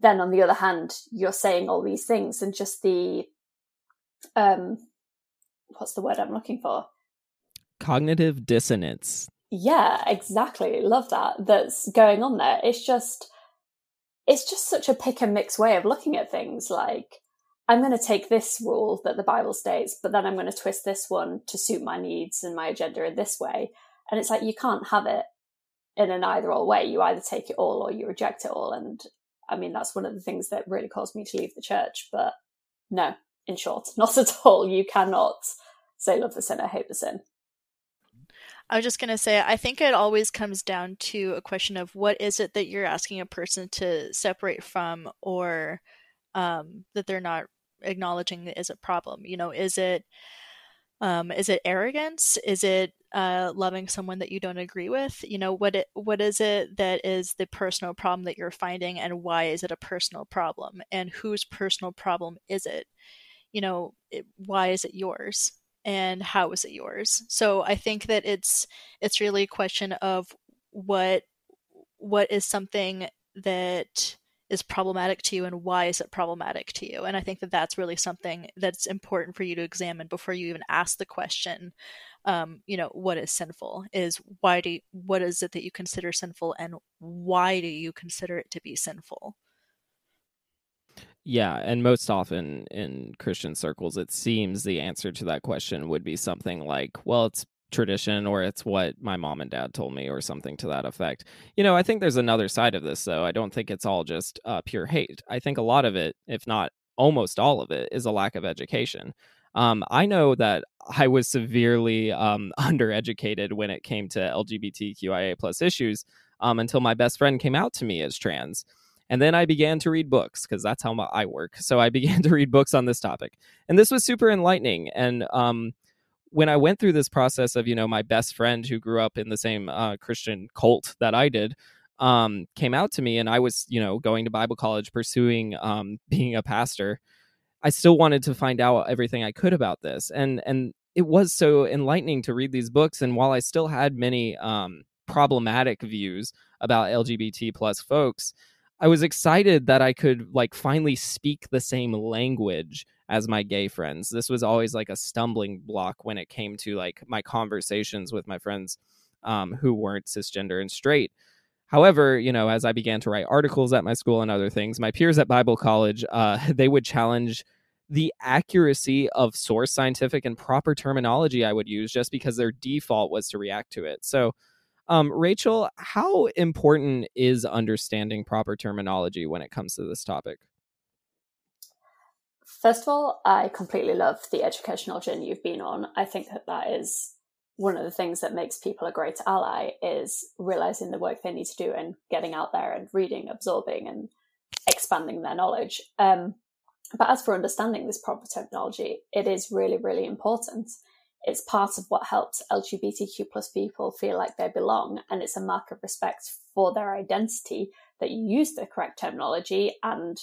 then on the other hand, you're saying all these things and just the, um, what's the word I'm looking for?
Cognitive dissonance.
Yeah, exactly. Love that. That's going on there. It's just, it's just such a pick and mix way of looking at things. Like, I'm going to take this rule that the Bible states, but then I'm going to twist this one to suit my needs and my agenda in this way. And it's like, you can't have it in an either or way. You either take it all or you reject it all. And I mean, that's one of the things that really caused me to leave the church. But no, in short, not at all. You cannot say love the sinner, hate the sin.
I was just going to say, I think it always comes down to a question of what is it that you're asking a person to separate from or um, that they're not acknowledging is a problem. You know, is it um, is it arrogance? Is it uh, loving someone that you don't agree with? You know, what it, what is it that is the personal problem that you're finding, and why is it a personal problem? And whose personal problem is it? You know, it, why is it yours? And how is it yours? So I think that it's it's really a question of what what is something that is problematic to you and why is it problematic to you? And i think that that's really something that's important for you to examine before you even ask the question um, you know what is sinful? Is why do you, what is it that you consider sinful and why do you consider it to be sinful?
Yeah, and most often in Christian circles, it seems the answer to that question would be something like, well, it's tradition or it's what my mom and dad told me or something to that effect. You know, I think there's another side of this though. I don't think it's all just uh, pure hate. I think a lot of it, if not almost all of it, is a lack of education. Um, I know that I was severely um, undereducated when it came to LGBTQIA plus issues um, until my best friend came out to me as trans. And then I began to read books because that's how I work. So I began to read books on this topic. And this was super enlightening. And um, when I went through this process of, you know, my best friend who grew up in the same uh, Christian cult that I did, um, came out to me and I was, you know, going to Bible college, pursuing um, being a pastor. I still wanted to find out everything I could about this. And, and it was so enlightening to read these books. And while I still had many um, problematic views about LGBT plus folks, I was excited that I could like finally speak the same language as my gay friends. This was always like a stumbling block when it came to like my conversations with my friends um, who weren't cisgender and straight. However, you know, as I began to write articles at my school and other things, my peers at Bible college, uh, they would challenge the accuracy of source scientific and proper terminology I would use just because their default was to react to it. So, um, Rachel, how important is understanding proper terminology when it comes to this topic?
First of all, I completely love the educational journey you've been on. I think that that is one of the things that makes people a great ally is realizing the work they need to do and getting out there and reading, absorbing, and expanding their knowledge. Um, but as for understanding this proper technology, it is really, really important. It's part of what helps LGBTQ plus people feel like they belong, and it's a mark of respect for their identity that you use the correct terminology and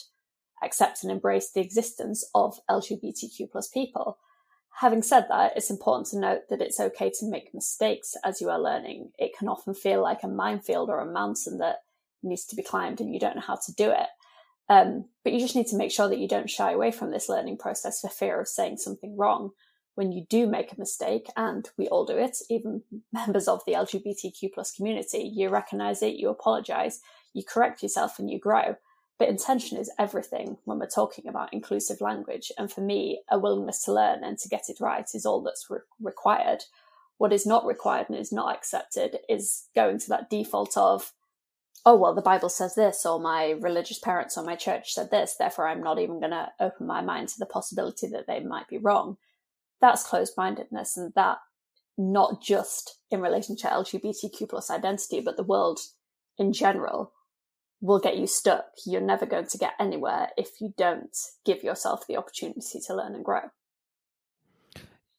accept and embrace the existence of LGBTQ plus people. Having said that, it's important to note that it's okay to make mistakes as you are learning. It can often feel like a minefield or a mountain that needs to be climbed and you don't know how to do it. Um, but you just need to make sure that you don't shy away from this learning process for fear of saying something wrong. When you do make a mistake, and we all do it, even members of the LGBTQ plus community, you recognize it, you apologize, you correct yourself, and you grow. But intention is everything when we're talking about inclusive language. And for me, a willingness to learn and to get it right is all that's re- required. What is not required and is not accepted is going to that default of, oh, well, the Bible says this, or my religious parents or my church said this, therefore I'm not even going to open my mind to the possibility that they might be wrong. That's closed mindedness, and that not just in relation to LGBTQ plus identity, but the world in general will get you stuck. You're never going to get anywhere if you don't give yourself the opportunity to learn and grow.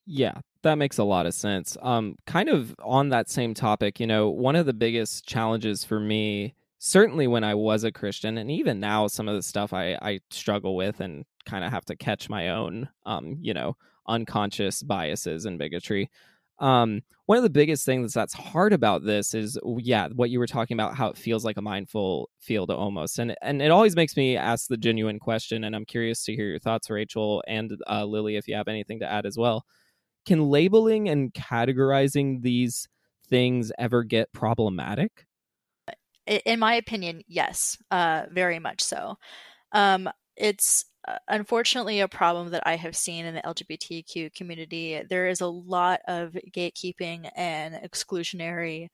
Yeah, that makes a lot of sense. Um, kind of on that same topic, you know, one of the biggest challenges for me, certainly when I was a Christian, and even now, some of the stuff I, I struggle with and kind of have to catch my own, um, you know, unconscious biases and bigotry. Um, one of the biggest things that's hard about this is, yeah, what you were talking about, how it feels like a mindful field almost, and and it always makes me ask the genuine question, and I'm curious to hear your thoughts, Rachel and uh, Lilly, if you have anything to add as well. Can labeling and categorizing these things ever get problematic?
In my opinion, yes, uh, very much so. Um, it's unfortunately a problem that I have seen in the LGBTQ community. There is a lot of gatekeeping and exclusionary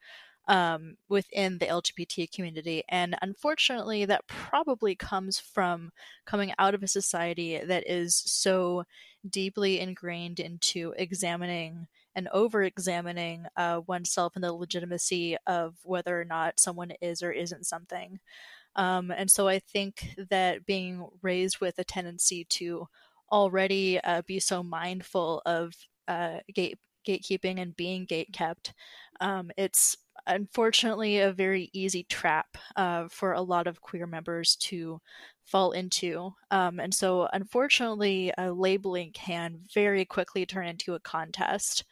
um, within the LGBT community. And unfortunately, that probably comes from coming out of a society that is so deeply ingrained into examining and over examining uh, oneself and the legitimacy of whether or not someone is or isn't something. Um, and so I think that being raised with a tendency to already uh, be so mindful of uh, gate gatekeeping and being gate kept, um, it's unfortunately a very easy trap uh, for a lot of queer members to fall into. Um, and so, unfortunately, labeling can very quickly turn into a contest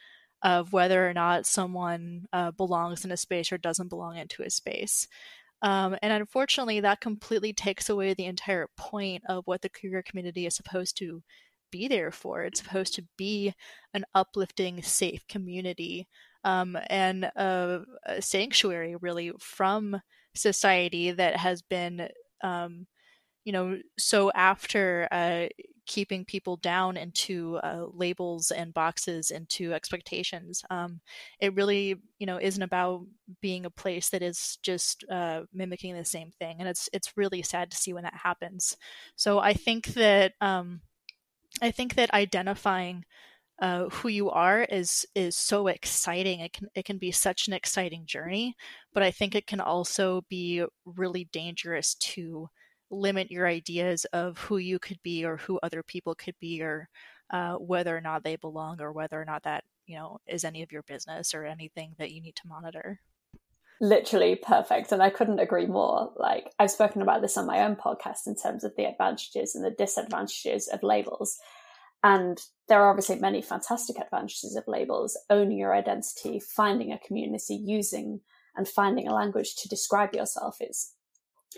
of whether or not someone uh, belongs in a space or doesn't belong into a space. Um, and unfortunately, that completely takes away the entire point of what the queer community is supposed to be there for. It's supposed to be an uplifting, safe community um, and a, a, sanctuary, really, from society that has been, um, you know, so after uh, keeping people down into uh, labels and boxes into expectations um, it really you know isn't about being a place that is just uh, mimicking the same thing and it's it's really sad to see when that happens so i think that um, i think that identifying uh, who you are is is so exciting. It can it can be such an exciting journey, but I think it can also be really dangerous to limit your ideas of who you could be or who other people could be or uh, whether or not they belong or whether or not that you know is any of your business or anything that you need to monitor?
Literally perfect and i couldn't agree more like i've spoken about this on my own podcast in terms of the advantages and the disadvantages of labels and there are obviously many fantastic advantages of labels owning your identity finding a community using and finding a language to describe yourself is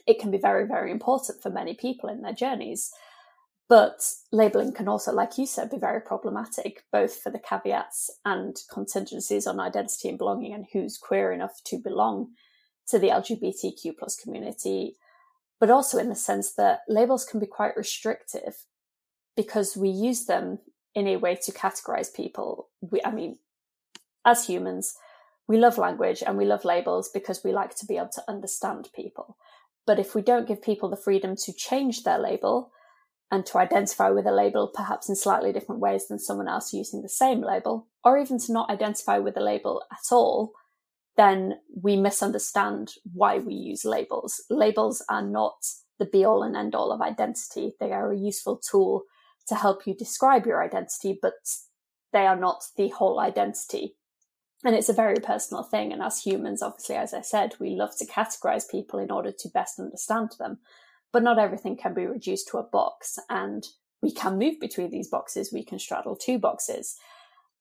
it can be very, very important for many people in their journeys. But labeling can also, like you said, be very problematic, both for the caveats and contingencies on identity and belonging and who's queer enough to belong to the LGBTQ plus community, but also in the sense that labels can be quite restrictive because we use them in a way to categorize people. We, I mean, as humans, we love language and we love labels because we like to be able to understand people. But if we don't give people the freedom to change their label and to identify with a label perhaps in slightly different ways than someone else using the same label, or even to not identify with a label at all, then we misunderstand why we use labels. Labels are not the be all and end all of identity. They are a useful tool to help you describe your identity, but they are not the whole identity and it's a very personal thing. And as humans, obviously, as I said, we love to categorize people in order to best understand them. But not everything can be reduced to a box. And we can move between these boxes, we can straddle two boxes.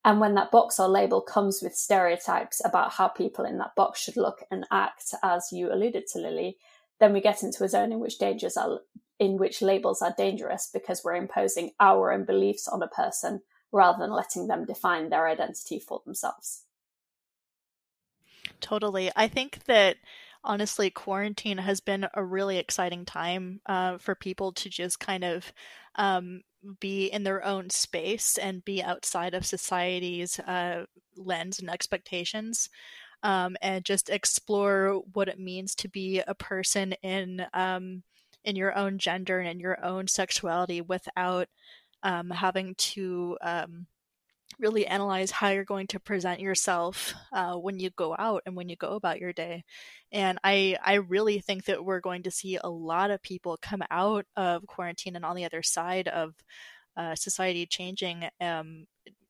And when that box or label comes with stereotypes about how people in that box should look and act, as you alluded to, Lilly, then we get into a zone in which dangers are in which labels are dangerous because we're imposing our own beliefs on a person rather than letting them define their identity for themselves.
Totally. I think that honestly, quarantine has been a really exciting time uh, for people to just kind of um, be in their own space and be outside of society's uh, lens and expectations. Um, and just explore what it means to be a person in um, in your own gender and in your own sexuality without um, having to um, really analyze how you're going to present yourself uh, when you go out and when you go about your day. And I, I really think that we're going to see a lot of people come out of quarantine and on the other side of uh, society changing, um,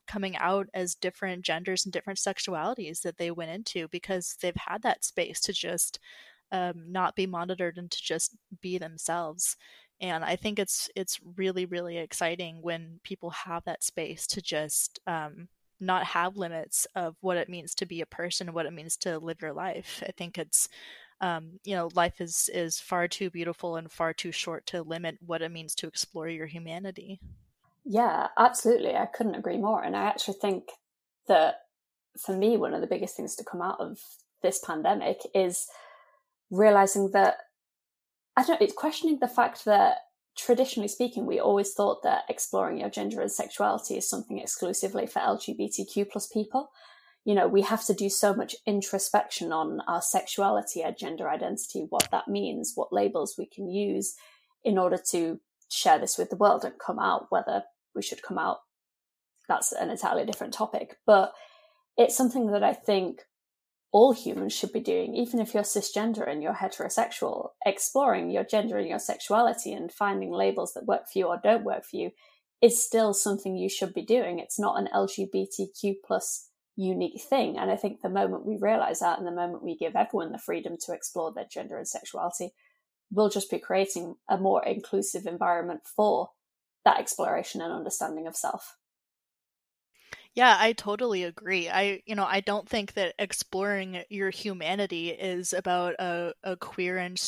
coming out as different genders and different sexualities that they went into because they've had that space to just um, not be monitored and to just be themselves and i think it's it's really really exciting when people have that space to just um, not have limits of what it means to be a person and what it means to live your life. I think it's um, you know life is is far too beautiful and far too short to limit what it means to explore your humanity.
Yeah absolutely i couldn't agree more and i actually think that for me one of the biggest things to come out of this pandemic is realizing that I don't it's questioning the fact that traditionally speaking, we always thought that exploring your gender and sexuality is something exclusively for LGBTQ plus people. You know, we have to do so much introspection on our sexuality, our gender identity, what that means, what labels we can use in order to share this with the world and come out, whether we should come out, that's an entirely different topic. But it's something that I think all humans should be doing, even if you're cisgender and you're heterosexual, exploring your gender and your sexuality and finding labels that work for you or don't work for you is still something you should be doing. It's not an LGBTQ plus unique thing. And I think the moment we realize that and the moment we give everyone the freedom to explore their gender and sexuality, we'll just be creating a more inclusive environment for that exploration and understanding of self.
Yeah, I totally agree. I, you know, I don't think that exploring your humanity is about a, a queer and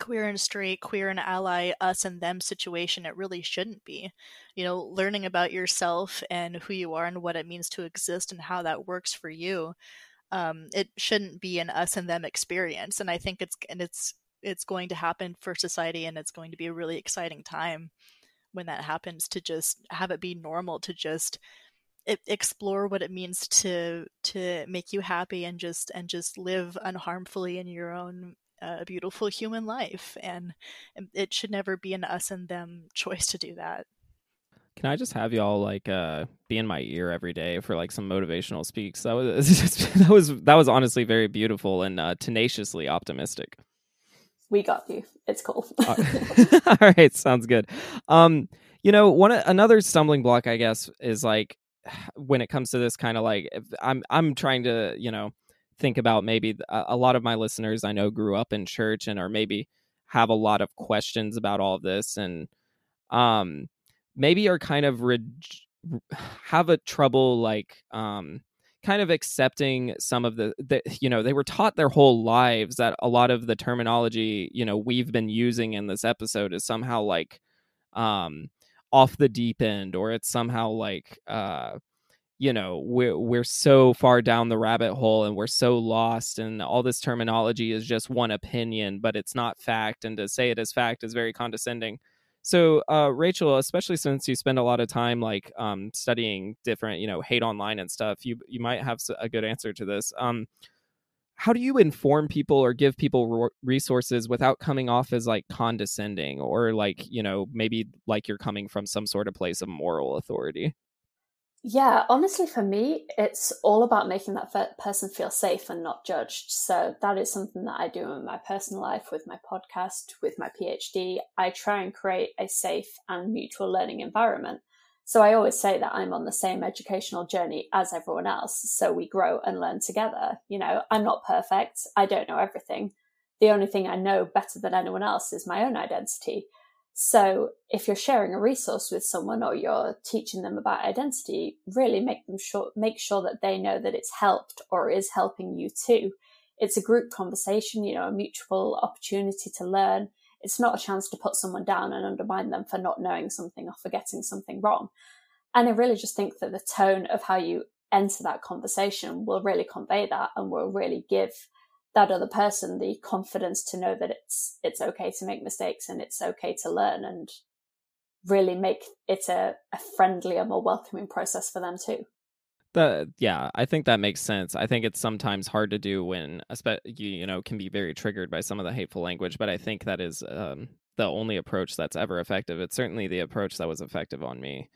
queer and straight, queer and ally, us and them situation. It really shouldn't be. You know, learning about yourself and who you are and what it means to exist and how that works for you. Um, it shouldn't be an us and them experience. And I think it's and it's it's going to happen for society, and it's going to be a really exciting time when that happens to just have it be normal to just explore what it means to to make you happy and just and just live unharmfully in your own uh, beautiful human life and it should never be an us and them choice to do that
can I just have y'all like uh, be in my ear every day for like some motivational speaks? That was that was that was honestly very beautiful and uh, tenaciously optimistic.
We got you. It's cool.
uh, all right, sounds good. Um, you know, one another stumbling block, I guess, is like when it comes to this kind of like I'm I'm trying to you know think about maybe a, lot of my listeners I know grew up in church and are maybe have a lot of questions about all this and um maybe are kind of re- have a trouble like um kind of accepting some of the, the you know they were taught their whole lives that a lot of the terminology you know we've been using in this episode is somehow like um off the deep end or it's somehow like uh you know we're we're so far down the rabbit hole and we're so lost and all this terminology is just one opinion but it's not fact and to say it as fact is very condescending. So uh, rachel especially since you spend a lot of time like um, studying different you know hate online and stuff you you might have a good answer to this. Um, how do you inform people or give people resources without coming off as like condescending or like you know maybe like you're coming from some sort of place of moral authority?
Yeah honestly for me it's all about making that person feel safe and not judged so that is something that i do in my personal life with my podcast with my phd i try and create a safe and mutual learning environment so I always say that I'm on the same educational journey as everyone else. So we grow and learn together. You know, I'm not perfect. I don't know everything. The only thing I know better than anyone else is my own identity. So if you're sharing a resource with someone or you're teaching them about identity, really make them sure make sure that they know that it's helped or is helping you too. It's a group conversation, you know, a mutual opportunity to learn. It's not a chance to put someone down and undermine them for not knowing something or for getting something wrong. And I really just think that the tone of how you enter that conversation will really convey that and will really give that other person the confidence to know that it's it's okay to make mistakes and it's okay to learn and really make it a, a friendlier more welcoming process for them too
the yeah i think that makes sense. I think it's sometimes hard to do when you you know can be very triggered by some of the hateful language but i think that is um, the only approach that's ever effective. It's certainly the approach that was effective on me.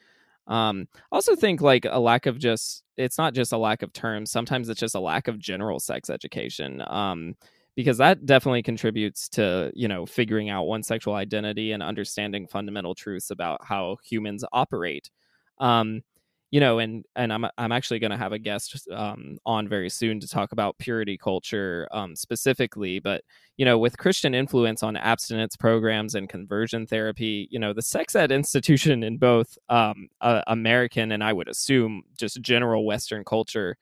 Um also think like a lack of just it's not just a lack of terms sometimes it's just a lack of general sex education um because that definitely contributes to you know figuring out one sexual identity and understanding fundamental truths about how humans operate. Um you know, and and I'm I'm actually going to have a guest um, on very soon to talk about purity culture um, specifically. But you know, with Christian influence on abstinence programs and conversion therapy, you know, the sex ed institution in both um, uh, American and I would assume just general Western culture,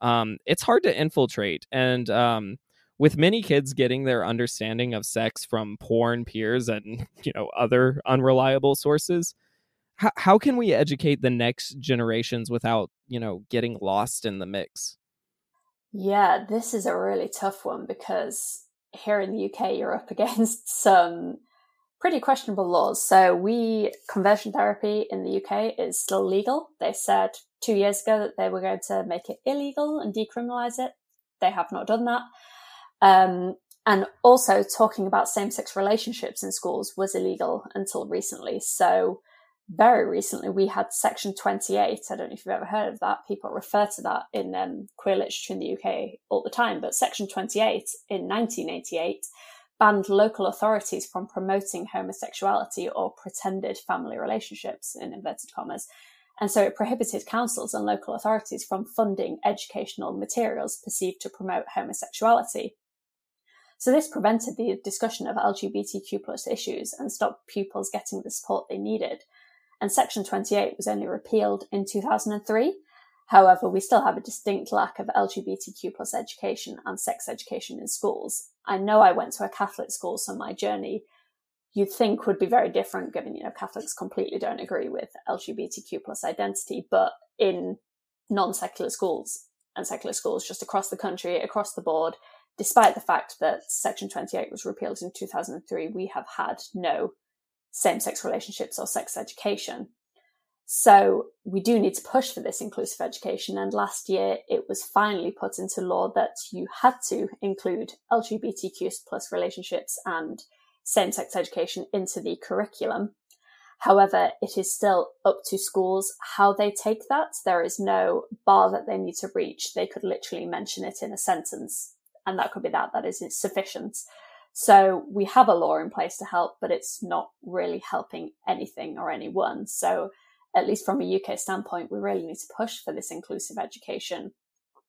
um, it's hard to infiltrate. And um, with many kids getting their understanding of sex from porn peers and you know other unreliable sources how, how can we educate the next generations without you know getting lost in the mix?
Yeah this is a really tough one because here in the uk you're up against some pretty questionable laws. So we conversion therapy in the uk is still legal. They said two years ago that they were going to make it illegal and decriminalize it. They have not done that. Um, and also talking about same-sex relationships in schools was illegal until recently. So very recently we had section 28 i don't know if you've ever heard of that people refer to that in um, queer literature in the uk all the time but section 28 in 1988 banned local authorities from promoting homosexuality or pretended family relationships in inverted commas and so it prohibited councils and local authorities from funding educational materials perceived to promote homosexuality. So this prevented the discussion of lgbtq plus issues and stopped pupils getting the support they needed and Section 28 was only repealed in 2003. However, we still have a distinct lack of LGBTQ plus education and sex education in schools. I know I went to a Catholic school, so my journey you'd think would be very different given, you know, Catholics completely don't agree with LGBTQ plus identity, but in non-secular schools and secular schools just across the country, across the board, despite the fact that Section 28 was repealed in 2003, we have had no same sex relationships or sex education. So we do need to push for this inclusive education. And last year it was finally put into law that you had to include LGBTQ plus relationships and same sex education into the curriculum. However, it is still up to schools how they take that. There is no bar that they need to reach. They could literally mention it in a sentence, and that could be that. That is sufficient. So we have a law in place to help, but it's not really helping anything or anyone. So at least from a UK standpoint, we really need to push for this inclusive education.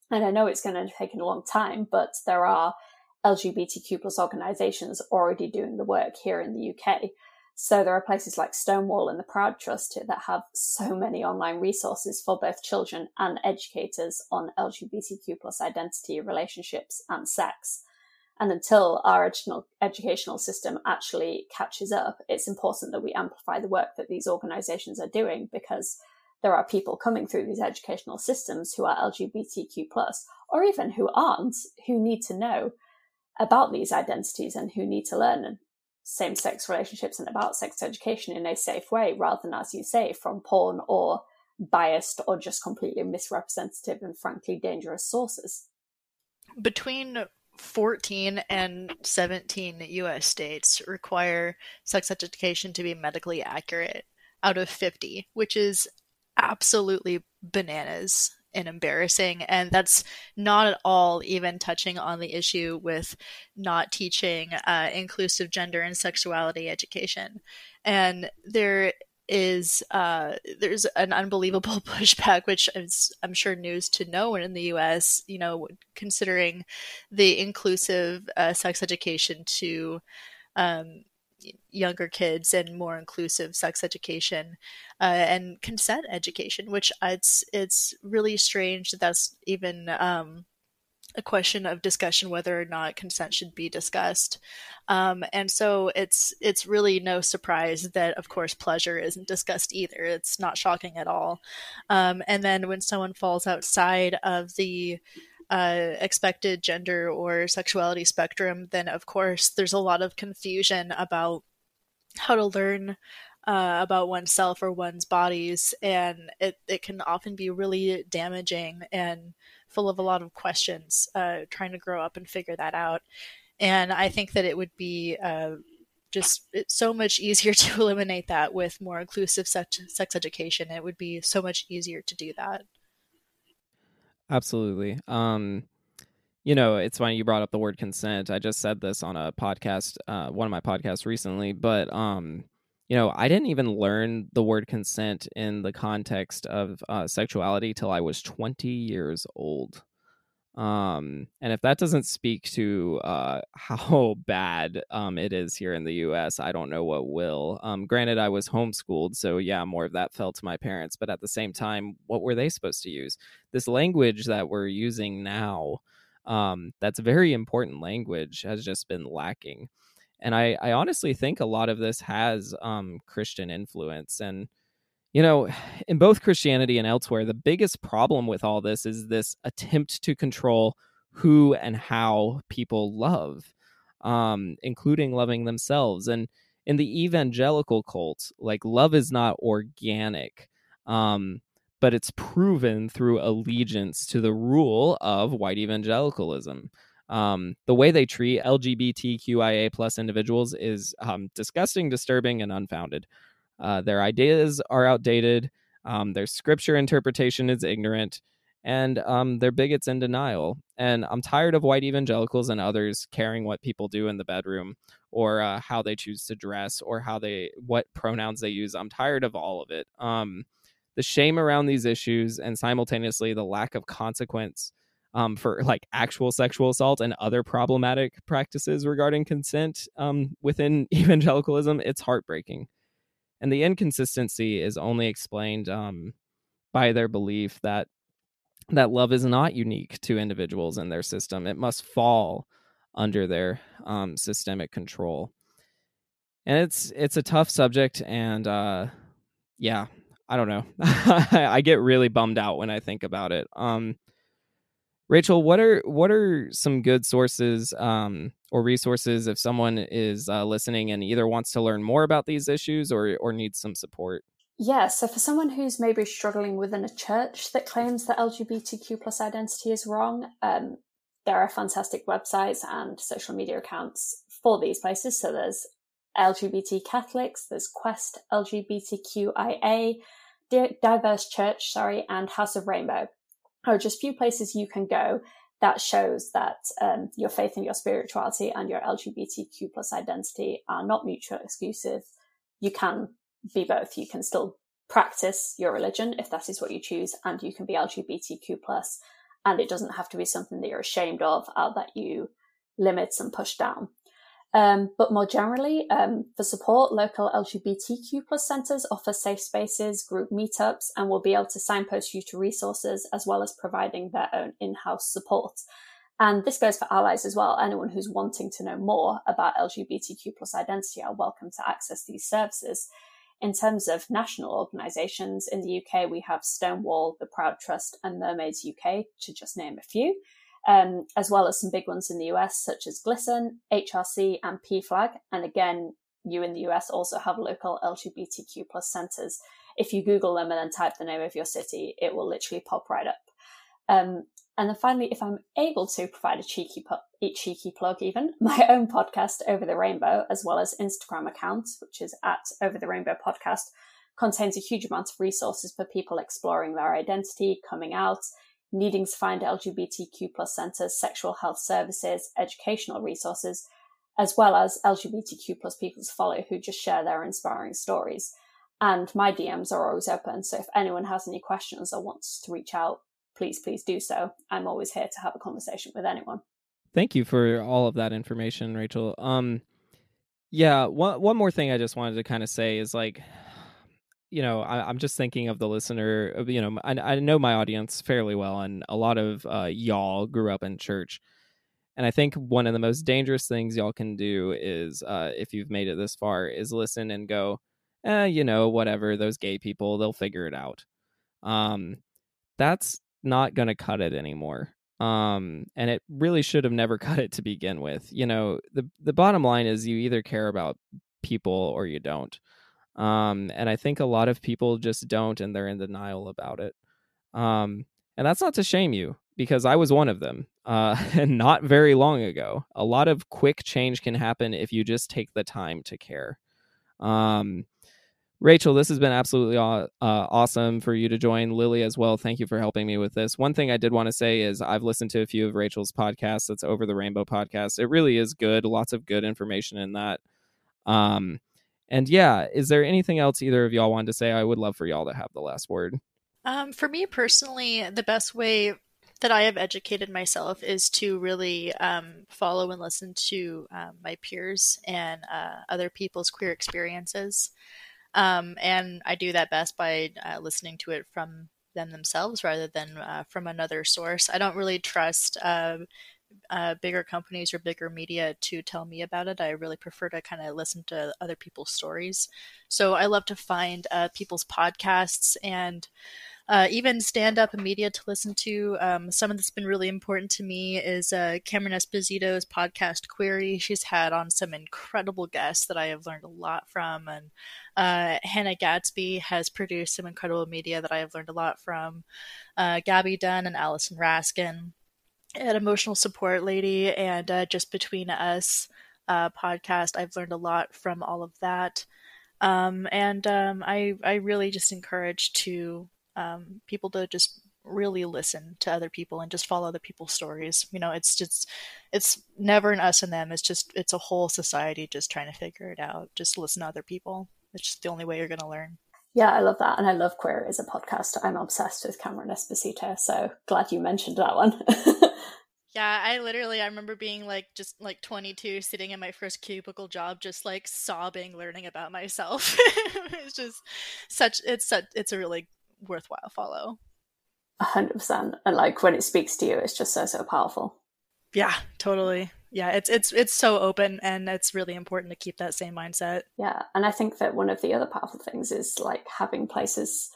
And I know it's going to take a long time, but there are LGBTQ plus organizations already doing the work here in the UK. So there are places like Stonewall and the Proud Trust that have so many online resources for both children and educators on LGBTQ plus identity, relationships, and sex. And until our educational, educational system actually catches up, it's important that we amplify the work that these organizations are doing because there are people coming through these educational systems who are LGBTQ plus, or even who aren't, who need to know about these identities and who need to learn same sex relationships and about sex education in a safe way, rather than, as you say, from porn or biased or just completely misrepresentative and frankly dangerous sources.
Between 14 and 17 US states require sex education to be medically accurate out of 50, which is absolutely bananas and embarrassing. And that's not at all even touching on the issue with not teaching uh, inclusive gender and sexuality education. And there is uh, there's an unbelievable pushback, which is I'm sure news to no one in the U.S. You know, considering the inclusive uh, sex education to um, younger kids and more inclusive sex education uh, and consent education, which it's it's really strange that that's even um, question of discussion whether or not consent should be discussed. Um, and so it's it's really no surprise that of course pleasure isn't discussed either. It's not shocking at all. Um, and then when someone falls outside of the uh, expected gender or sexuality spectrum, then of course there's a lot of confusion about how to learn uh, about oneself or one's bodies, and it, it can often be really damaging and full of a lot of questions uh, trying to grow up and figure that out. And I think that it would be uh, just so much easier to eliminate that with more inclusive sex, sex education. It would be so much easier to do that.
Absolutely. Um, you know, it's funny you brought up the word consent. I just said this on a podcast, uh, one of my podcasts recently, but um, you know, I didn't even learn the word consent in the context of uh, sexuality till I was 20 years old. Um, and if that doesn't speak to uh, how bad um, it is here in the US, I don't know what will. Um, granted, I was homeschooled, so yeah, more of that fell to my parents. But at the same time, what were they supposed to use? This language that we're using now, um, that's very important language, has just been lacking. And I, I honestly think a lot of this has um, Christian influence. And you know, in both Christianity and elsewhere, the biggest problem with all this is this attempt to control who and how people love, um, including loving themselves. And in the evangelical cult, like love is not organic, um, but it's proven through allegiance to the rule of white evangelicalism. Um, the way they treat LGBTQIA plus individuals is um, disgusting, disturbing, and unfounded. Uh, their ideas are outdated. Um, their scripture interpretation is ignorant, and um, they're bigots in denial. And I'm tired of white evangelicals and others caring what people do in the bedroom, or uh, how they choose to dress, or how they what pronouns they use. I'm tired of all of it. Um, the shame around these issues, and simultaneously the lack of consequence um, for like actual sexual assault and other problematic practices regarding consent um, within evangelicalism, it's heartbreaking. And the inconsistency is only explained um, by their belief that that love is not unique to individuals in their system. It must fall under their um, systemic control. And it's it's a tough subject and uh, yeah i don't know. I get really bummed out when i think about it. Um, Rachel, what are what are some good sources um, or resources if someone is uh, listening and either wants to learn more about these issues or or needs some support?
Yeah, so for someone who's maybe struggling within a church that claims that LGBTQ plus identity is wrong, um, there are fantastic websites and social media accounts for these places. So there's LGBT Catholics, there's Quest LGBTQIA, Diverse Church, sorry, and House of Rainbow are just few places you can go that shows that um, your faith and your spirituality and your LGBTQ plus identity are not mutually exclusive. You can be both. You can still practice your religion if that is what you choose, and you can be LGBTQ plus, and it doesn't have to be something that you're ashamed of or that you limit and push down. Um, but more generally, um, for support, local LGBTQ plus centres offer safe spaces, group meetups, and will be able to signpost you to resources as well as providing their own in-house support. And this goes for allies as well. Anyone who's wanting to know more about LGBTQ plus identity are welcome to access these services. In terms of national organisations, in the UK, we have Stonewall, the Proud Trust, and Mermaids UK, to just name a few um, as well as some big ones in the US, such as GLSEN, HRC, and PFLAG. And again, you in the US also have local LGBTQ plus centers. If you Google them and then type the name of your city, it will literally pop right up. Um, and then finally, if I'm able to provide a cheeky, pu- cheeky plug, even my own podcast, Over the Rainbow, as well as Instagram account, which is at Over the Rainbow Podcast, contains a huge amount of resources for people exploring their identity, coming out, needing to find LGBTQ plus centres, sexual health services, educational resources, as well as LGBTQ plus people to follow who just share their inspiring stories. And my DMs are always open. So if anyone has any questions or wants to reach out, please, please do so. I'm always here to have a conversation with anyone.
Thank you for all of that information, Rachel. Um, Yeah, one one more thing I just wanted to kind of say is like, you know, I, am just thinking of the listener. You know, I, I know my audience fairly well, and a lot of uh, y'all grew up in church. And I think one of the most dangerous things y'all can do is, uh, if you've made it this far, is listen and go, eh, you know, whatever. Those gay people, they'll figure it out. Um, that's not going to cut it anymore um and it really should have never cut it to begin with you know the the bottom line is you either care about people or you don't um and i think a lot of people just don't and they're in denial about it um and that's not to shame you because i was one of them uh and not very long ago a lot of quick change can happen if you just take the time to care um Rachel, this has been absolutely uh, awesome for you to join. Lilly as well. Thank you for helping me with this. One thing I did want to say is I've listened to a few of Rachel's podcasts. That's Over the Rainbow podcast. It really is good. Lots of good information in that. Um, and yeah, is there anything else either of y'all wanted to say? I would love for y'all to have the last word.
Um, for me personally, the best way that I have educated myself is to really um, follow and listen to um, my peers and uh, other people's queer experiences. Um, and I do that best by uh, listening to it from them themselves rather than uh, from another source. I don't really trust uh, bigger companies or bigger media to tell me about it. I really prefer to kind of listen to other people's stories. So I love to find uh, people's podcasts and uh, even stand up media to listen to. Um, some of that's been really important to me is uh, Cameron Esposito's podcast Queery. She's had on some incredible guests that I have learned a lot from. And uh, Hannah Gadsby has produced some incredible media that I have learned a lot from. Uh, Gabby Dunn and Allison Raskin. An emotional support lady and uh, just between us uh, podcast. I've learned a lot from all of that. Um, and um, I I really just encourage to um, people to just really listen to other people and just follow other people's stories. You know, it's just it's never an us and them. It's just it's a whole society just trying to figure it out. Just listen to other people. It's just the only way you're going to learn.
Yeah, I love that, and I love Queer as a podcast. I'm obsessed with Cameron Esposito, so glad you mentioned that one.
Yeah, I literally I remember being like just like 22 sitting in my first cubicle job just like sobbing learning about myself. it's just such it's such it's a really worthwhile follow.
A hundred percent. And like when it speaks to you, it's just so so powerful.
Yeah, totally. Yeah, it's it's it's so open and it's really important to keep that same mindset.
Yeah. And I think that one of the other powerful things is like having places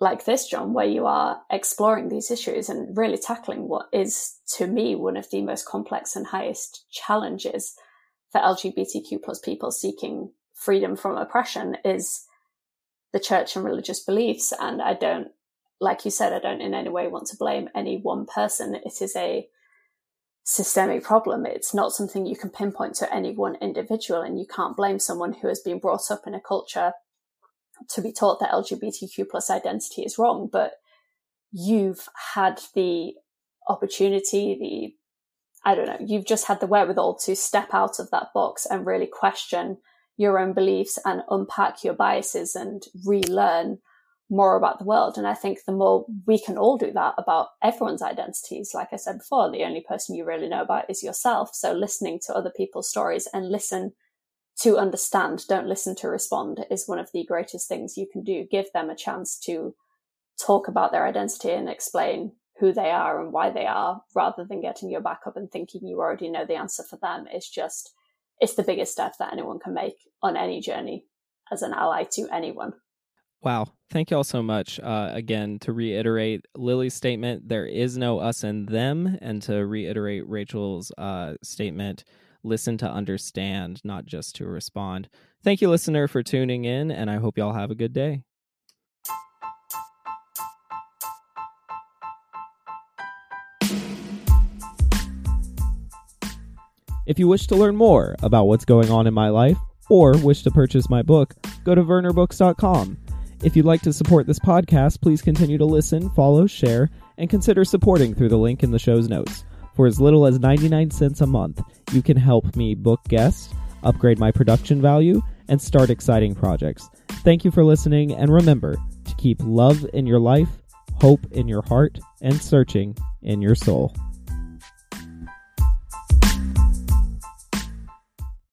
like this, John, where you are exploring these issues and really tackling what is to me one of the most complex and highest challenges for LGBTQ plus people seeking freedom from oppression is the church and religious beliefs. And I don't, like you said, I don't in any way want to blame any one person. It is a systemic problem. It's not something you can pinpoint to any one individual, and you can't blame someone who has been brought up in a culture to be taught that LGBTQ plus identity is wrong. But you've had the opportunity, the I don't know, you've just had the wherewithal to step out of that box and really question your own beliefs and unpack your biases and relearn more about the world. And I think the more we can all do that about everyone's identities, like I said before, the only person you really know about is yourself. So listening to other people's stories and listen to understand, don't listen to respond is one of the greatest things you can do. Give them a chance to talk about their identity and explain who they are and why they are rather than getting your back up and thinking you already know the answer for them. It's just it's the biggest step that anyone can make on any journey as an ally to anyone.
Wow. Thank you all so much. Uh, again, to reiterate Lilly's statement, there is no us and them. And to reiterate Rachel's uh, statement, listen to understand, not just to respond. Thank you, listener, for tuning in, and I hope y'all have a good day. If you wish to learn more about what's going on in my life or wish to purchase my book, go to vernerbooks.com. If you'd like to support this podcast, please continue to listen, follow, share, and consider supporting through the link in the show's notes. For as little as 99 cents a month, you can help me book guests, upgrade my production value, and start exciting projects. Thank you for listening, and remember to keep love in your life, hope in your heart, and searching in your soul.